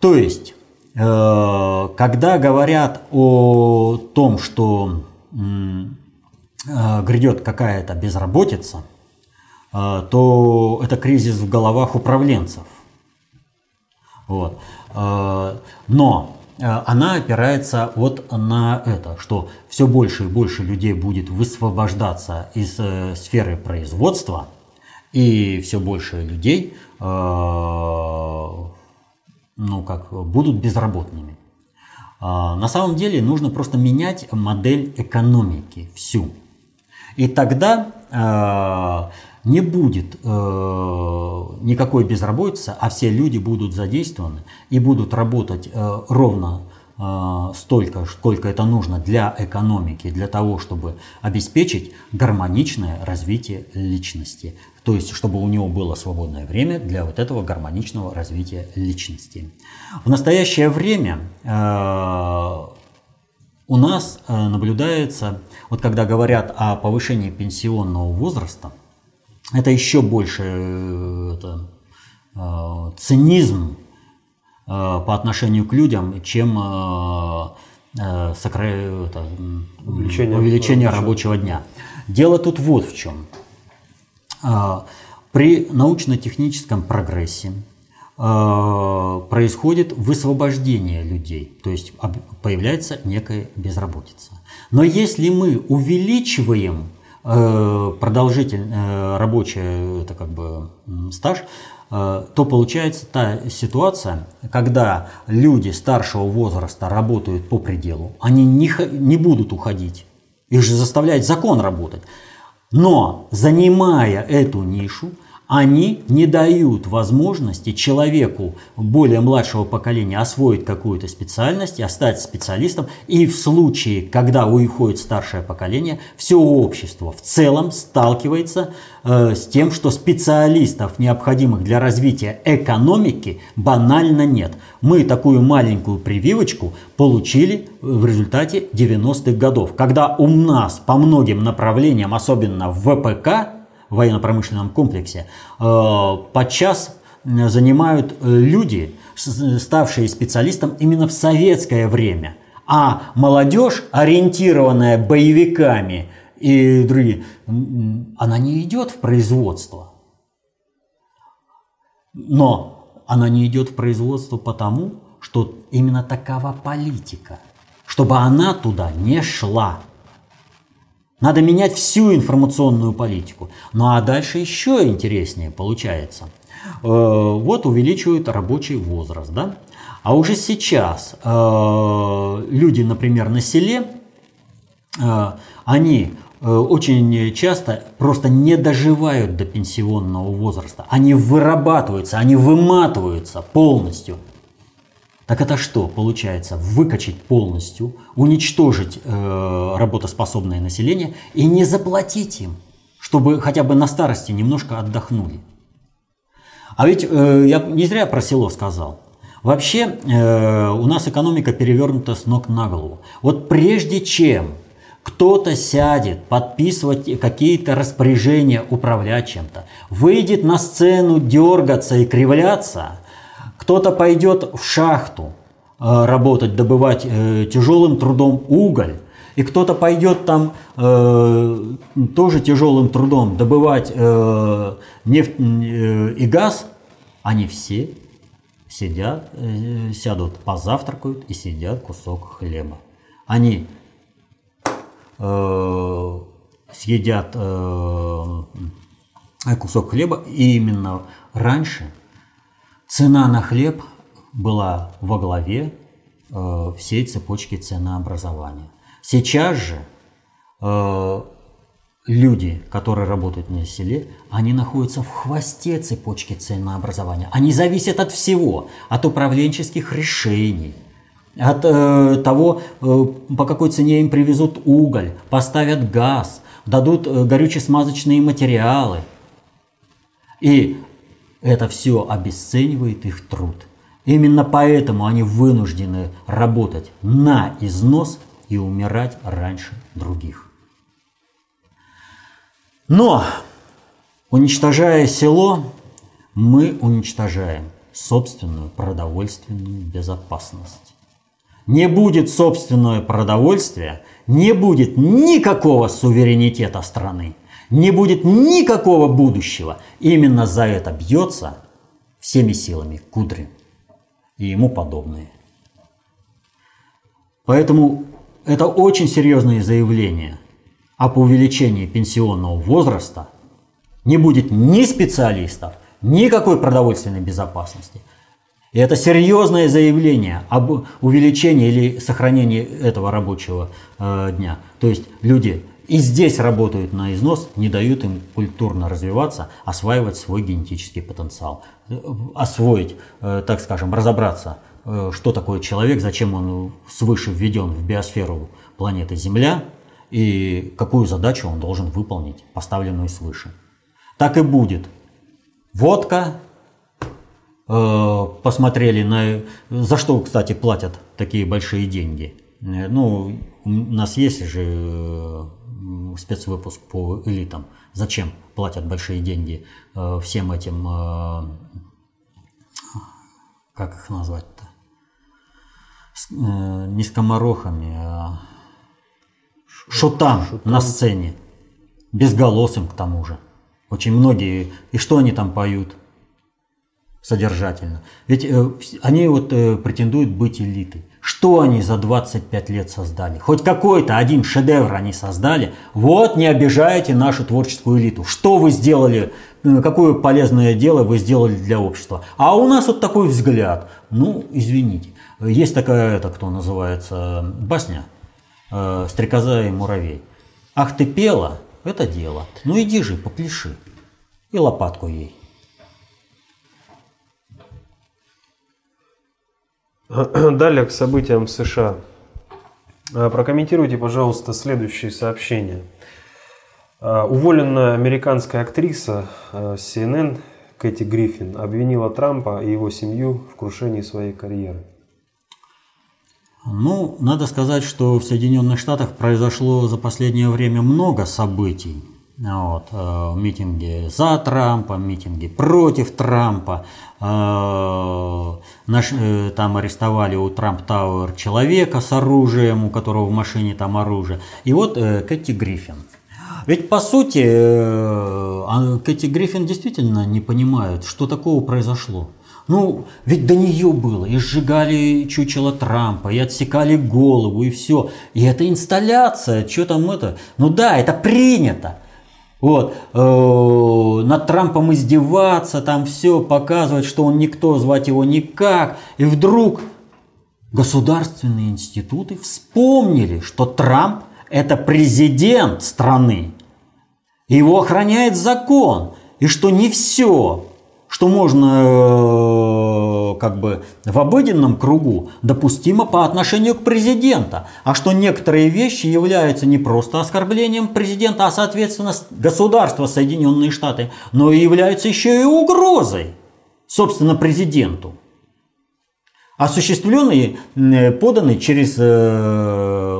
То есть, когда говорят о том, что грядет какая-то безработица – а, то это кризис в головах управленцев. Вот. Но она опирается вот на это, что все больше и больше людей будет высвобождаться из э, сферы производства, и все больше людей ну, как, будут безработными. На самом деле нужно просто менять модель экономики всю. И тогда не будет э, никакой безработицы, а все люди будут задействованы и будут работать э, ровно э, столько, сколько это нужно для экономики, для того, чтобы обеспечить гармоничное развитие личности. То есть, чтобы у него было свободное время для вот этого гармоничного развития личности. В настоящее время э, у нас э, наблюдается, вот когда говорят о повышении пенсионного возраста, это еще больше э, это, цинизм по отношению к людям, чем сокра... это, увеличение, увеличение рабочего дня. Дело тут вот в чем. При научно-техническом прогрессе происходит высвобождение людей, то есть появляется некая безработица. Но если мы увеличиваем Э, продолжительный э, рабочий это как бы стаж, э, то получается та ситуация, когда люди старшего возраста работают по пределу, они не, не будут уходить, их же заставляет закон работать. Но занимая эту нишу, они не дают возможности человеку более младшего поколения освоить какую-то специальность и стать специалистом. И в случае, когда уходит старшее поколение, все общество в целом сталкивается э, с тем, что специалистов, необходимых для развития экономики, банально нет. Мы такую маленькую прививочку получили в результате 90-х годов, когда у нас по многим направлениям, особенно в ВПК, военно-промышленном комплексе, э, подчас занимают э, люди, ставшие специалистом именно в советское время. А молодежь, ориентированная боевиками и другие, она не идет в производство. Но она не идет в производство потому, что именно такова политика, чтобы она туда не шла. Надо менять всю информационную политику. Ну а дальше еще интереснее получается. Э, вот увеличивают рабочий возраст, да? А уже сейчас э, люди, например, на селе, э, они очень часто просто не доживают до пенсионного возраста. Они вырабатываются, они выматываются полностью. Так это что получается? Выкачать полностью, уничтожить э, работоспособное население и не заплатить им, чтобы хотя бы на старости немножко отдохнули. А ведь э, я не зря про село сказал. Вообще э, у нас экономика перевернута с ног на голову. Вот прежде чем кто-то сядет подписывать какие-то распоряжения, управлять чем-то, выйдет на сцену дергаться и кривляться, кто-то пойдет в шахту э, работать, добывать э, тяжелым трудом уголь, и кто-то пойдет там э, тоже тяжелым трудом добывать э, нефть э, и газ, они все сидят, э, сядут, позавтракают и сидят кусок хлеба. Они э, съедят э, кусок хлеба, и именно раньше цена на хлеб была во главе э, всей цепочки ценообразования. Сейчас же э, люди, которые работают на селе, они находятся в хвосте цепочки ценообразования. Они зависят от всего, от управленческих решений, от э, того, э, по какой цене им привезут уголь, поставят газ, дадут э, горюче-смазочные материалы. И это все обесценивает их труд. Именно поэтому они вынуждены работать на износ и умирать раньше других. Но, уничтожая село, мы уничтожаем собственную продовольственную безопасность. Не будет собственного продовольствия, не будет никакого суверенитета страны, не будет никакого будущего. Именно за это бьется всеми силами Кудрин и ему подобные. Поэтому это очень серьезные заявления – об увеличении пенсионного возраста не будет ни специалистов, никакой продовольственной безопасности. И это серьезное заявление об увеличении или сохранении этого рабочего э, дня. То есть люди и здесь работают на износ, не дают им культурно развиваться, осваивать свой генетический потенциал, освоить, э, так скажем, разобраться, э, что такое человек, зачем он свыше введен в биосферу планеты Земля – и какую задачу он должен выполнить, поставленную свыше. Так и будет. Водка, э, посмотрели на... За что, кстати, платят такие большие деньги? Э, ну, у нас есть же э, спецвыпуск по элитам. Зачем платят большие деньги э, всем этим... Э, как их назвать-то? Не скоморохами, а шутам, шутам на сцене. Безголосым к тому же. Очень многие. И что они там поют? Содержательно. Ведь э, они вот э, претендуют быть элитой. Что они за 25 лет создали? Хоть какой-то один шедевр они создали. Вот не обижайте нашу творческую элиту. Что вы сделали, э, какое полезное дело вы сделали для общества? А у нас вот такой взгляд. Ну, извините. Есть такая, это кто называется, басня – э, стрекоза и муравей. Ах ты пела, это дело. Ну иди же, попляши. И лопатку ей. Далее к событиям в США. А, прокомментируйте, пожалуйста, следующие сообщения. А, уволенная американская актриса а, CNN Кэти Гриффин обвинила Трампа и его семью в крушении своей карьеры. Ну, надо сказать, что в Соединенных Штатах произошло за последнее время много событий. Вот, э, митинги за Трампа, митинги против Трампа. Э, наш, э, там арестовали у Трамп Тауэр человека с оружием, у которого в машине там оружие. И вот Кэти Гриффин. Ведь по сути а Кэти Гриффин действительно не понимает, что такого произошло. Ну, ведь до нее было, и сжигали чучело Трампа, и отсекали голову, и все. И это инсталляция, что там это? Ну да, это принято. Вот, э, над Трампом издеваться, там все, показывать, что он никто, звать его никак. И вдруг государственные институты вспомнили, что Трамп – это президент страны. Его охраняет закон. И что не все что можно э, как бы в обыденном кругу допустимо по отношению к президенту, а что некоторые вещи являются не просто оскорблением президента, а соответственно государства Соединенные Штаты, но и являются еще и угрозой собственно, президенту, осуществленный, поданный через э,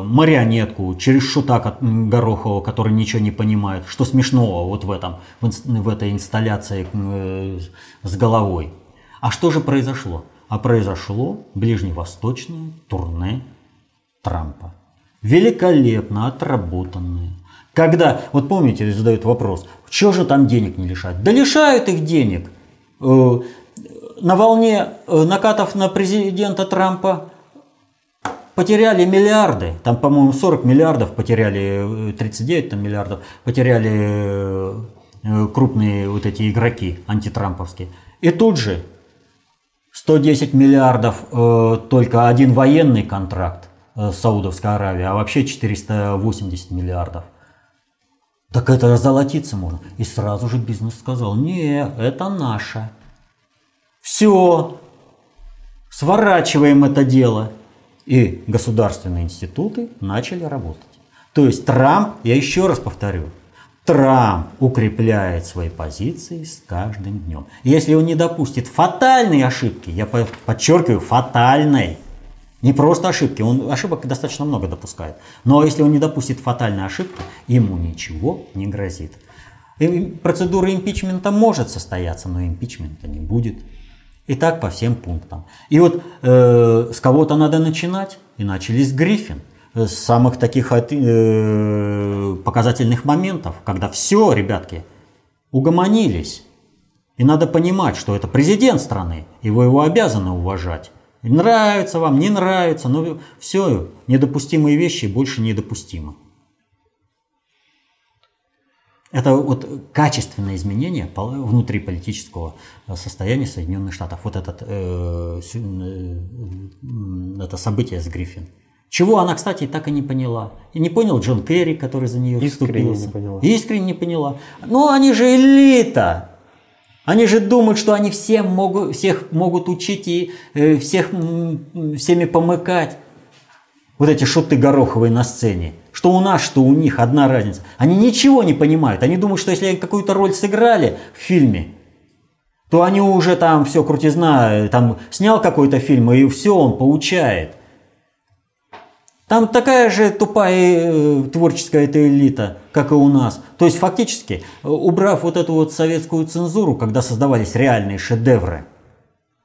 марионетку, через шута Горохова, который ничего не понимает, что смешного вот в, этом, в этой инсталляции э, с головой. А что же произошло? А произошло ближневосточное турне Трампа. Великолепно отработанное. Когда, вот помните, задают вопрос, что же там денег не лишают? Да лишают их денег. Э, на волне э, накатов на президента Трампа потеряли миллиарды, там, по-моему, 40 миллиардов потеряли, 39 э, там, миллиардов потеряли крупные вот эти игроки антитрамповские. И тут же 110 миллиардов только один военный контракт с Саудовской Аравией, а вообще 480 миллиардов. Так это золотиться можно. И сразу же бизнес сказал, не, это наше. Все, сворачиваем это дело. И государственные институты начали работать. То есть Трамп, я еще раз повторю, Трамп укрепляет свои позиции с каждым днем. Если он не допустит фатальной ошибки, я подчеркиваю, фатальной, не просто ошибки, он ошибок достаточно много допускает. Но если он не допустит фатальной ошибки, ему ничего не грозит. Процедура импичмента может состояться, но импичмента не будет. И так по всем пунктам. И вот э, с кого-то надо начинать, и начали с Гриффин. С самых таких э, показательных моментов, когда все, ребятки, угомонились. И надо понимать, что это президент страны, и вы его обязаны уважать. Нравится вам, не нравится, но все, недопустимые вещи больше недопустимы. Это вот качественное изменение внутриполитического э, состояния Соединенных Штатов. Вот этот, э, э, это событие с Гриффин. Чего она, кстати, так и не поняла. И не понял Джон Керри, который за нее Искренне вступился. не поняла. Искренне не поняла. Но они же элита. Они же думают, что они всем могут, всех могут учить и э, всех всеми помыкать. Вот эти шуты Гороховые на сцене. Что у нас, что у них, одна разница. Они ничего не понимают. Они думают, что если они какую-то роль сыграли в фильме, то они уже там все крутизна, там снял какой-то фильм, и все, он получает. Там такая же тупая э, творческая эта элита, как и у нас. То есть фактически, э, убрав вот эту вот советскую цензуру, когда создавались реальные шедевры,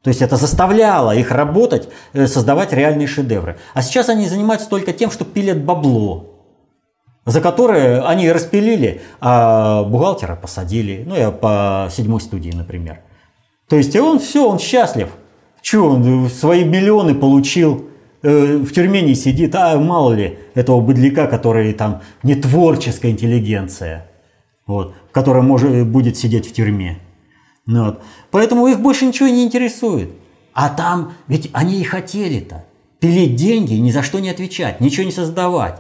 то есть это заставляло их работать, э, создавать реальные шедевры. А сейчас они занимаются только тем, что пилят бабло, за которое они распилили, а бухгалтера посадили. Ну, я по седьмой студии, например. То есть он все, он счастлив. Че, он свои миллионы получил, Э, в тюрьме не сидит, а мало ли этого быдляка, который там не творческая интеллигенция, вот, которая может, будет сидеть в тюрьме. Ну, вот. Поэтому их больше ничего не интересует. А там, ведь они и хотели-то, пилить деньги, ни за что не отвечать, ничего не создавать.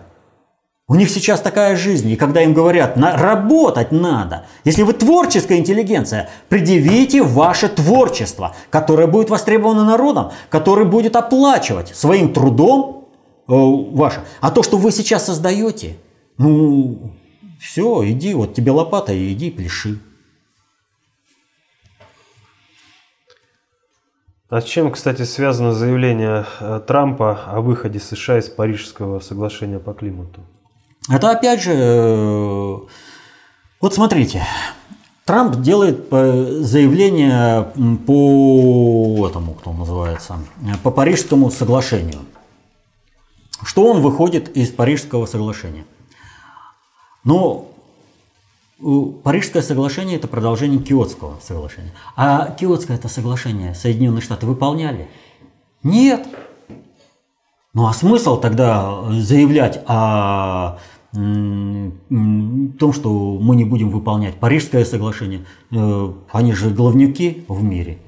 У них сейчас такая жизнь, и когда им говорят, на, работать надо, если вы творческая интеллигенция, предъявите ваше творчество, которое будет востребовано народом, которое будет оплачивать своим трудом э, ваше. А то, что вы сейчас создаете, ну, все, иди, вот тебе лопата, и иди пляши. А с чем, кстати, связано заявление э, Трампа о выходе США из Парижского соглашения по климату? Это опять же, э, вот смотрите, Трамп делает э, заявление по этому, кто называется, по Парижскому соглашению. Что он выходит из Парижского соглашения? Но Парижское соглашение – это продолжение Киотского соглашения. А Киотское это соглашение Соединенные Штаты выполняли? Нет. Ну а смысл тогда заявлять о том, что мы не будем выполнять Парижское соглашение? Э, они же главнюки в мире.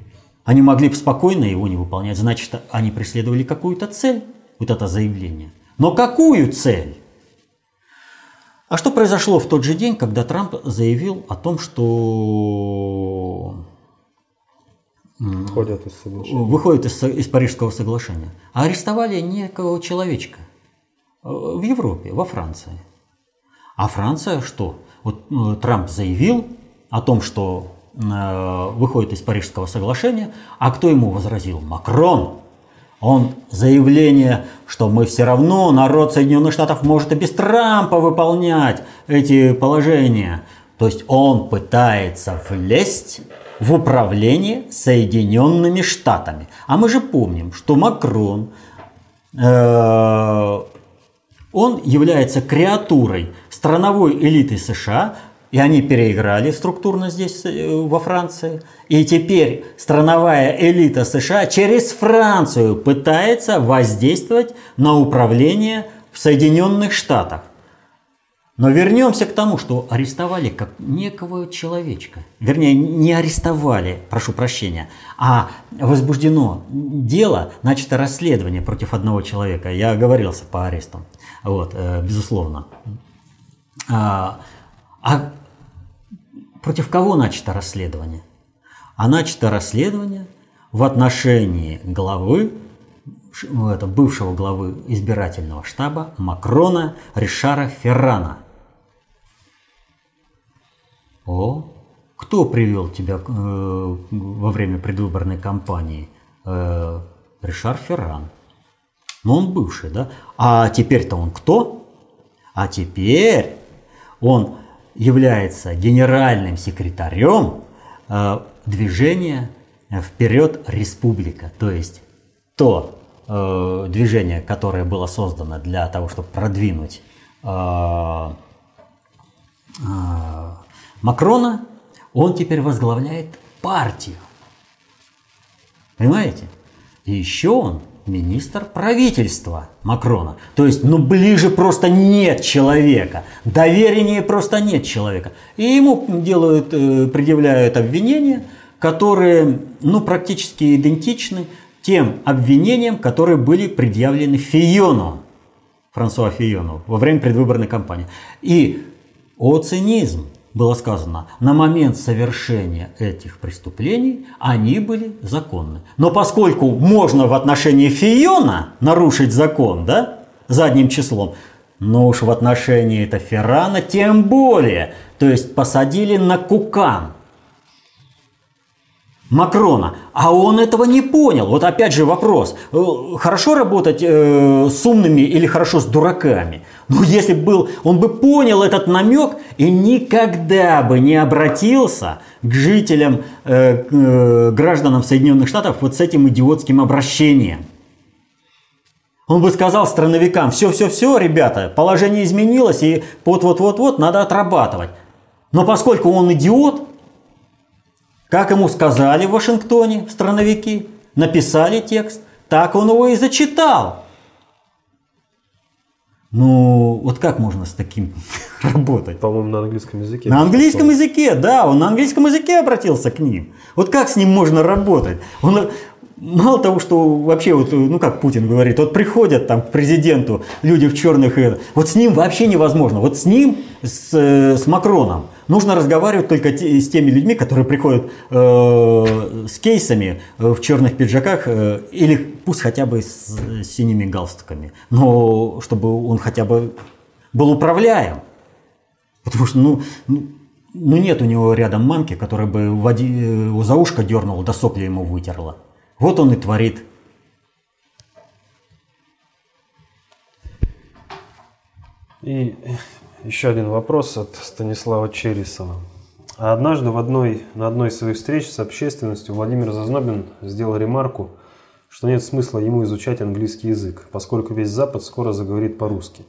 Они могли бы спокойно его не выполнять. Значит, они преследовали какую-то цель, вот это заявление. Но какую цель? А что произошло в тот же день, когда Трамп заявил о том, что Выходят из соглашения. Выходит из, из Парижского соглашения. А арестовали некого человечка э, в Европе, во Франции. А Франция что? Вот э, Трамп заявил о том, что э, выходит из Парижского соглашения, а кто ему возразил? Макрон. Он заявление, что мы все равно, народ Соединенных Штатов может и без Трампа выполнять эти положения. То есть он пытается влезть в управление Соединенными Штатами. А мы же помним, что Макрон, э, он является креатурой страновой элиты США, и они переиграли структурно здесь, э, во Франции. И теперь страновая элита США через Францию пытается воздействовать на управление в Соединенных Штатах. Но вернемся к тому, что арестовали как некого человечка. Вернее, не арестовали, прошу прощения, а возбуждено дело, начато расследование против одного человека. Я оговорился по аресту, вот, э, безусловно. А, а Против кого начато расследование? А начато расследование в отношении главы, ну, это бывшего главы избирательного штаба Макрона Ришара Феррана. О, кто привел тебя э, во время предвыборной кампании? Э, Ришар Ферран. Ну, он бывший, да? А теперь-то он кто? А теперь он является генеральным секретарем э, движения «Вперед Республика», то есть то э, движение, которое было создано для того, чтобы продвинуть э, Макрона, он теперь возглавляет партию. Понимаете? И еще он министр правительства Макрона. То есть, ну ближе просто нет человека, довереннее просто нет человека. И ему делают, э, предъявляют обвинения, которые, ну, практически идентичны тем обвинениям, которые были предъявлены Фиону, Франсуа Фиону, во время предвыборной кампании. И о цинизм, было сказано, на момент совершения этих преступлений они были законны. Но поскольку можно в отношении Фиона нарушить закон, да, задним числом, но уж в отношении это Феррана тем более. То есть посадили на кукан – Макрона. А он этого не понял. Вот опять же вопрос. Э, хорошо работать э, с умными или хорошо с дураками? Ну, если был, он бы понял этот намек и никогда бы не обратился к жителям, э, э, гражданам Соединенных Штатов вот с этим идиотским обращением. Он бы сказал страновикам, все-все-все, ребята, положение изменилось, и вот-вот-вот-вот надо отрабатывать. Но поскольку он идиот, как ему сказали в Вашингтоне страновики, написали текст, так он его и зачитал. Ну, вот как можно с таким работать? По-моему, на английском языке. На английском языке, да, он на английском языке обратился к ним. Вот как с ним можно работать? Он, мало того, что вообще, вот, ну как Путин говорит, вот приходят там к президенту люди в черных, вот с ним вообще невозможно. Вот с ним, с, э, с Макроном, Нужно разговаривать только с теми людьми, которые приходят э, с кейсами э, в черных пиджаках э, или пусть хотя бы с, с синими галстуками, но чтобы он хотя бы был управляем. Потому что, ну, ну, ну нет у него рядом мамки, которая бы води, э, за ушко дернула, да сопли ему вытерла. Вот он и творит. И еще один вопрос от Станислава Чересова. А однажды в одной, на одной из своих встреч с общественностью Владимир Зазнобин сделал ремарку, что нет смысла ему изучать английский язык, поскольку весь Запад скоро заговорит по-русски.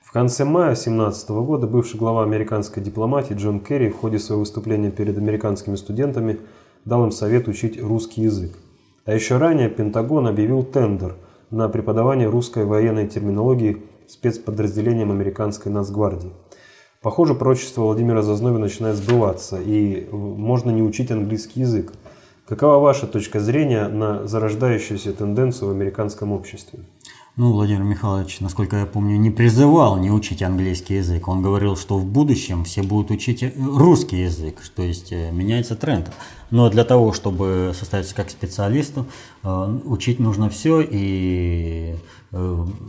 В конце мая 2017 года бывший глава американской дипломатии Джон Керри в ходе своего выступления перед американскими студентами дал им совет учить русский язык. А еще ранее Пентагон объявил тендер на преподавание русской военной терминологии спецподразделением американской нацгвардии. Похоже, пророчество Владимира Зазнобина начинает сбываться, и можно не учить английский язык. Какова ваша точка зрения на зарождающуюся тенденцию в американском обществе? Ну, Владимир Михайлович, насколько я помню, не призывал не учить английский язык. Он говорил, что в будущем все будут учить э, русский язык, то есть э, меняется тренд. Но для того, чтобы состояться как специалисту, э, учить нужно все, и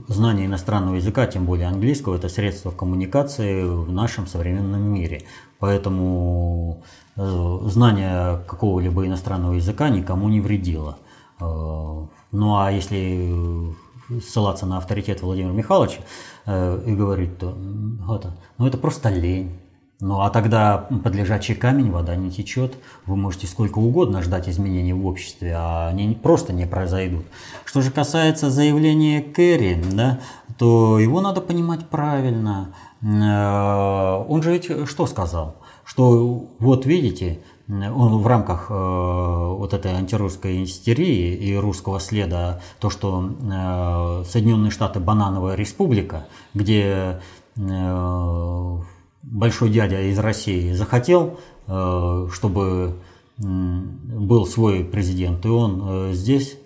знание иностранного языка, тем более английского, это средство коммуникации в нашем современном мире. Поэтому знание какого-либо иностранного языка никому не вредило. Ну а если ссылаться на авторитет Владимира Михайловича э, и говорить, то это, ну это просто лень. Ну а тогда под лежачий камень вода не течет, вы можете сколько угодно ждать изменений в обществе, а они просто не произойдут. Что же касается заявления Керри, да, то его надо понимать правильно. Э, он же ведь что сказал? Что вот видите, он в рамках э, вот этой антирусской истерии и русского следа, то, что э, Соединенные Штаты банановая республика, где э, большой дядя из России захотел, чтобы был свой президент, и он здесь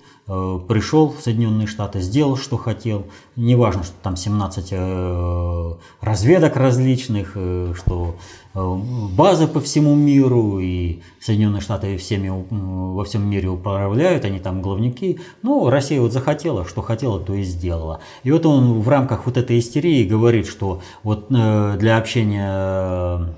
пришел в Соединенные Штаты, сделал, что хотел. Неважно, что там 17 э, разведок различных, э, что базы по всему миру, и Соединенные Штаты всеми, во всем мире управляют, они там главники. Ну, Россия вот захотела, что хотела, то и сделала. И вот он в рамках вот этой истерии говорит, что вот для общения,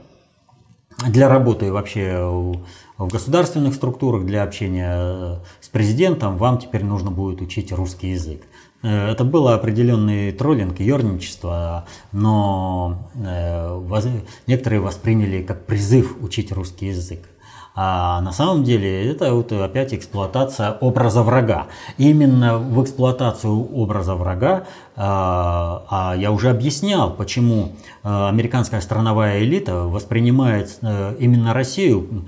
для работы вообще в государственных структурах для общения э, с президентом вам теперь нужно будет учить русский язык. Э, это было определенный троллинг, ерничество, но э, некоторые восприняли как призыв учить русский язык. А на самом деле это вот опять эксплуатация образа врага. Именно в эксплуатацию образа врага а, я уже объяснял, почему американская страновая элита воспринимает именно Россию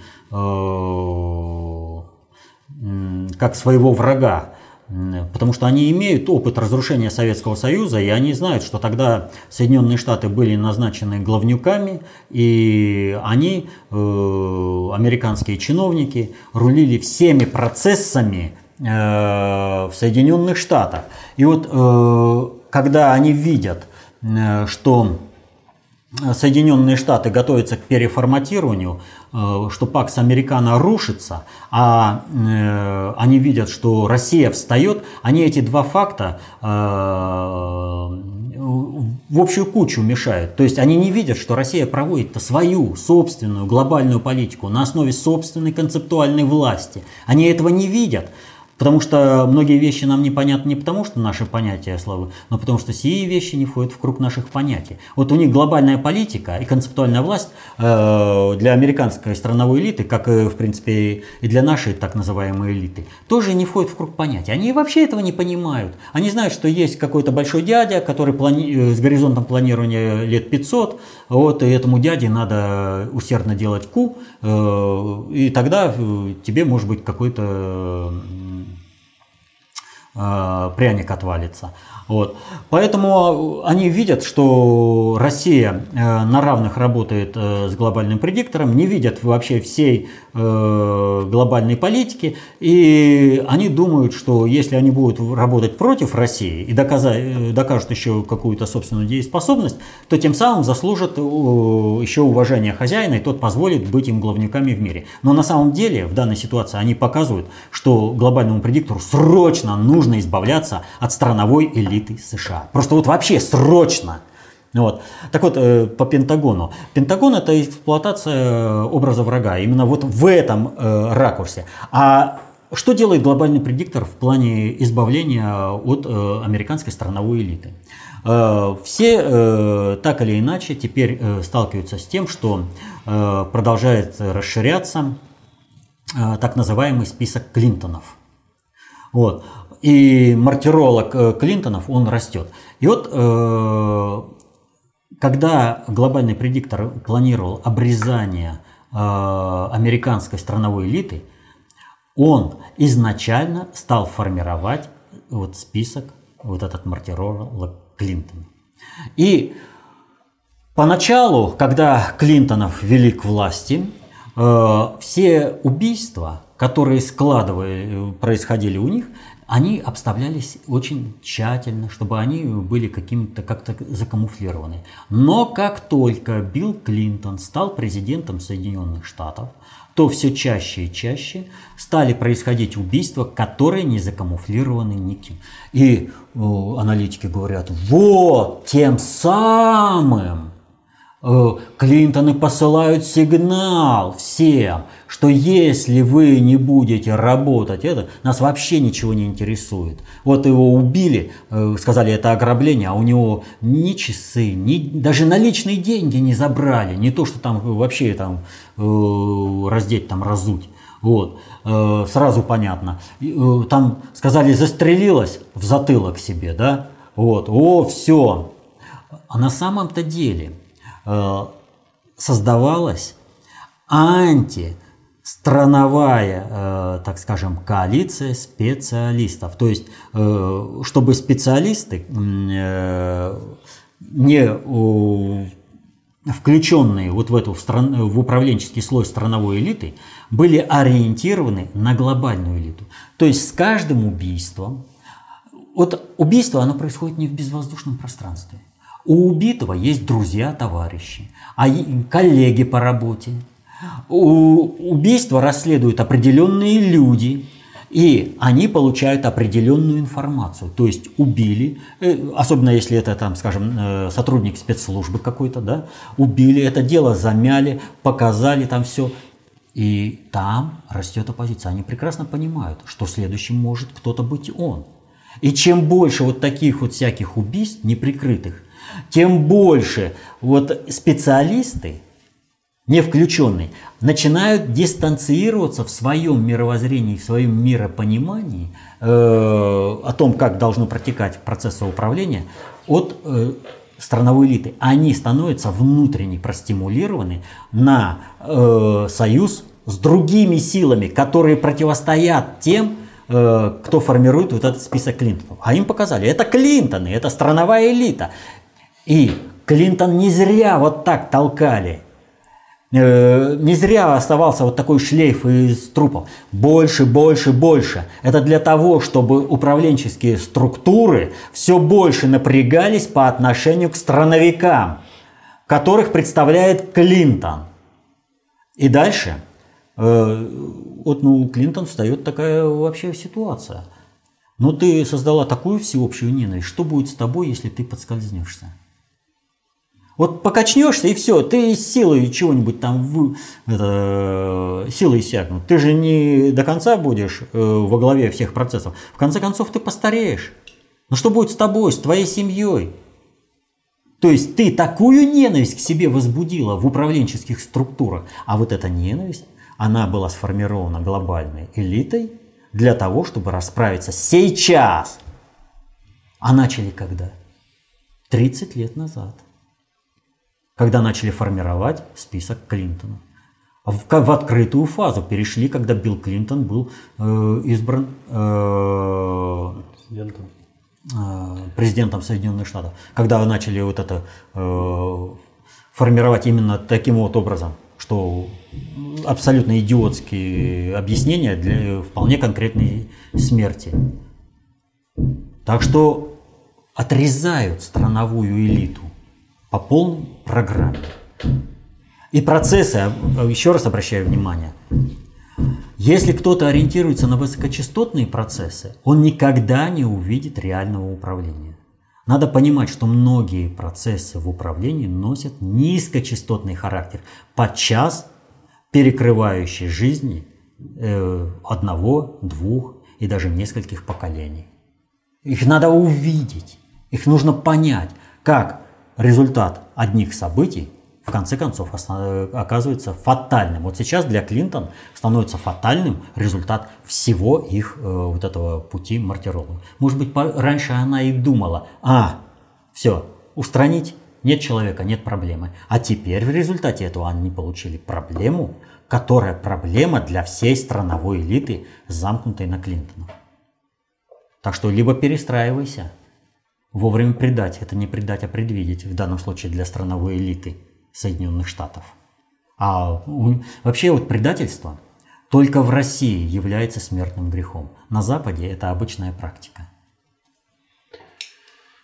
как своего врага. Потому что они имеют опыт разрушения Советского Союза, и они знают, что тогда Соединенные Штаты были назначены главнюками, и они, э, американские чиновники, рулили всеми процессами э, в Соединенных Штатах. И вот э, когда они видят, что Соединенные Штаты готовятся к переформатированию, э, что ПАКС Американо рушится, а э, они видят, что Россия встает, они эти два факта э, в общую кучу мешают. То есть они не видят, что Россия проводит свою собственную глобальную политику на основе собственной концептуальной власти. Они этого не видят. Потому что многие вещи нам непонятны не потому, что наши понятия слабы, но потому что сие вещи не входят в круг наших понятий. Вот у них глобальная политика и концептуальная власть э, для американской страновой элиты, как, и, в принципе, и для нашей так называемой элиты, тоже не входит в круг понятий. Они вообще этого не понимают. Они знают, что есть какой-то большой дядя, который плани... Э, с горизонтом планирования лет 500, вот, и этому дяде надо усердно делать ку, э, и тогда э, тебе может быть какой-то пряник отвалится. Вот. Поэтому они видят, что Россия э, на равных работает э, с глобальным предиктором, не видят вообще всей э, глобальной политики, и они думают, что если они будут работать против России и доказать, докажут еще какую-то собственную дееспособность, то тем самым заслужат еще уважение хозяина, и тот позволит быть им главниками в мире. Но на самом деле в данной ситуации они показывают, что глобальному предиктору срочно нужно избавляться от страновой элиты элиты США. Просто вот вообще срочно. Вот. Так вот, э, по Пентагону. Пентагон это эксплуатация э, образа врага, именно вот в этом э, ракурсе. А что делает глобальный предиктор в плане избавления от американской страновой элиты? Все так или иначе теперь сталкиваются с тем, что продолжает расширяться так называемый список Клинтонов. Вот и мартиролог э, Клинтонов, он растет. И вот э, когда глобальный предиктор планировал обрезание э, американской страновой элиты, он изначально стал формировать вот список, вот этот мартиролог Клинтон. И поначалу, когда Клинтонов вели к власти, все убийства, которые складывали, происходили у них, они обставлялись очень тщательно, чтобы они были каким-то как-то закамуфлированы. Но как только Билл Клинтон стал президентом Соединенных Штатов, то все чаще и чаще стали происходить убийства, которые не закамуфлированы никем. И о, аналитики говорят, вот, тем самым Клинтоны посылают сигнал всем, что если вы не будете работать, это нас вообще ничего не интересует. Вот его убили, э, сказали, это ограбление, а у него ни часы, ни, даже наличные деньги не забрали, не то, что там вообще там э, раздеть, там разуть. Вот, сразу понятно. Там сказали, застрелилась в затылок себе, да? Вот, о, все. А на самом-то деле – Э, создавалась антистрановая, э, так скажем, коалиция специалистов. То есть, э, чтобы специалисты не включенные вот в эту в управленческий слой страновой элиты, были ориентированы на глобальную элиту. То есть с каждым убийством, вот убийство, оно происходит не в безвоздушном пространстве. У убитого есть друзья, товарищи, а коллеги по работе. У убийства расследуют определенные люди, и они получают определенную информацию. То есть убили, э, особенно если это, там, скажем, э, сотрудник спецслужбы какой-то, да, убили, это дело замяли, показали там все. И там растет оппозиция. Они прекрасно понимают, что следующим может кто-то быть он. И чем больше вот таких вот всяких убийств неприкрытых, тем больше вот специалисты, не включенные, начинают дистанцироваться в своем мировоззрении, в своем миропонимании э, о том, как должно протекать процесс управления от э, страновой элиты. Они становятся внутренне простимулированы на э, союз с другими силами, которые противостоят тем, э, кто формирует вот этот список Клинтонов. А им показали, это Клинтоны, это страновая элита. И Клинтон не зря вот так толкали. Э, не зря оставался вот такой шлейф из трупов. Больше, больше, больше. Это для того, чтобы управленческие структуры все больше напрягались по отношению к страновикам, которых представляет Клинтон. И дальше, э, вот ну, Клинтон встает такая вообще ситуация. Ну ты создала такую всеобщую ненависть, что будет с тобой, если ты подскользнешься? Вот покачнешься и все, ты силой чего-нибудь там в, это, силой иссякнут. Ты же не до конца будешь э, во главе всех процессов. В конце концов ты постареешь. Но что будет с тобой, с твоей семьей? То есть ты такую ненависть к себе возбудила в управленческих структурах, а вот эта ненависть, она была сформирована глобальной элитой для того, чтобы расправиться сейчас. А начали когда? 30 лет назад когда начали формировать список Клинтона. В, в открытую фазу перешли, когда Билл Клинтон был э, избран э, президентом. Э, президентом Соединенных Штатов. Когда начали вот это э, формировать именно таким вот образом, что абсолютно идиотские объяснения для вполне конкретной смерти. Так что отрезают страновую элиту по полной программе. И процессы, еще раз обращаю внимание, если кто-то ориентируется на высокочастотные процессы, он никогда не увидит реального управления. Надо понимать, что многие процессы в управлении носят низкочастотный характер, подчас перекрывающий жизни э, одного, двух и даже нескольких поколений. Их надо увидеть, их нужно понять, как результат одних событий в конце концов оказывается фатальным. Вот сейчас для Клинтон становится фатальным результат всего их э, вот этого пути мартиролога. Может быть, раньше она и думала, а, все, устранить нет человека, нет проблемы. А теперь в результате этого они получили проблему, которая проблема для всей страновой элиты, замкнутой на Клинтона. Так что либо перестраивайся, Вовремя предать – это не предать, а предвидеть, в данном случае для страновой элиты Соединенных Штатов. А вообще вот предательство, то только в России является смертным грехом. На Западе это обычная практика.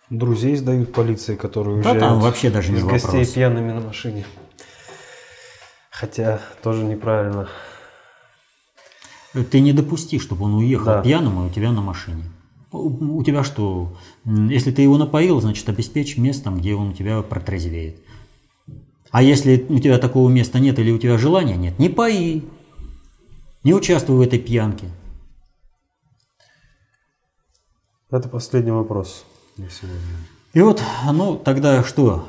Друзей сдают полиции, которые Да, уезжают там вообще даже не из гостей вопрос. пьяными на машине. Хотя тоже неправильно. Ты не допусти, чтобы он уехал Да. пьяным, и у тебя на машине. У тебя что? Если ты его напоил, значит обеспечь местом, где он у тебя протрезвеет. А если у тебя такого места нет или у тебя желания нет, не пои. Не участвуй в этой пьянке. Это последний вопрос на сегодня. И вот, ну, тогда что?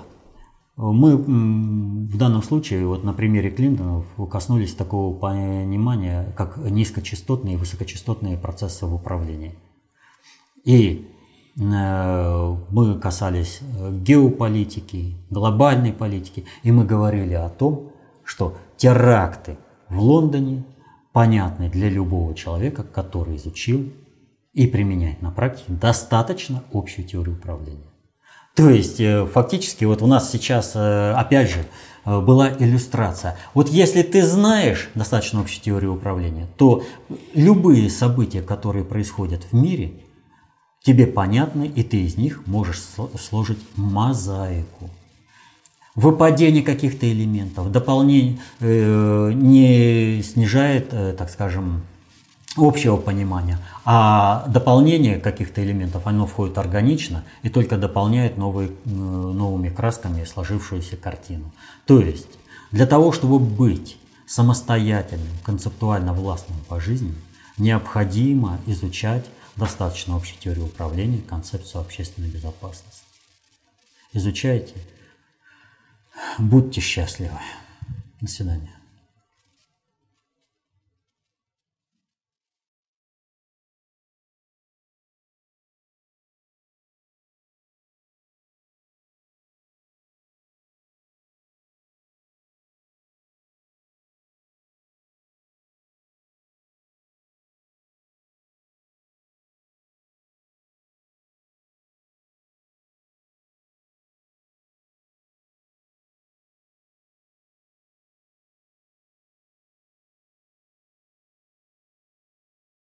Мы в данном случае, вот на примере Клинтонов, коснулись такого понимания, как низкочастотные и высокочастотные процессы в управлении. И э, мы касались э, геополитики, глобальной политики, и мы говорили о том, что теракты в Лондоне понятны для любого человека, который изучил и применяет на практике достаточно общую теорию управления. То есть, э, фактически, вот у нас сейчас, опять же, была иллюстрация. Вот если ты знаешь достаточно общую теорию управления, то любые события, которые происходят в мире, тебе понятны, и ты из них можешь сло- сложить мозаику. Выпадение каких-то элементов, дополнение э, не снижает, э, так скажем, общего понимания, а дополнение каких-то элементов, оно входит органично и только дополняет новые, э, новыми красками сложившуюся картину. То есть, для того, чтобы быть самостоятельным, концептуально властным по жизни, необходимо изучать достаточно общей теорию управления, концепцию общественной безопасности. Изучайте, будьте счастливы. До свидания.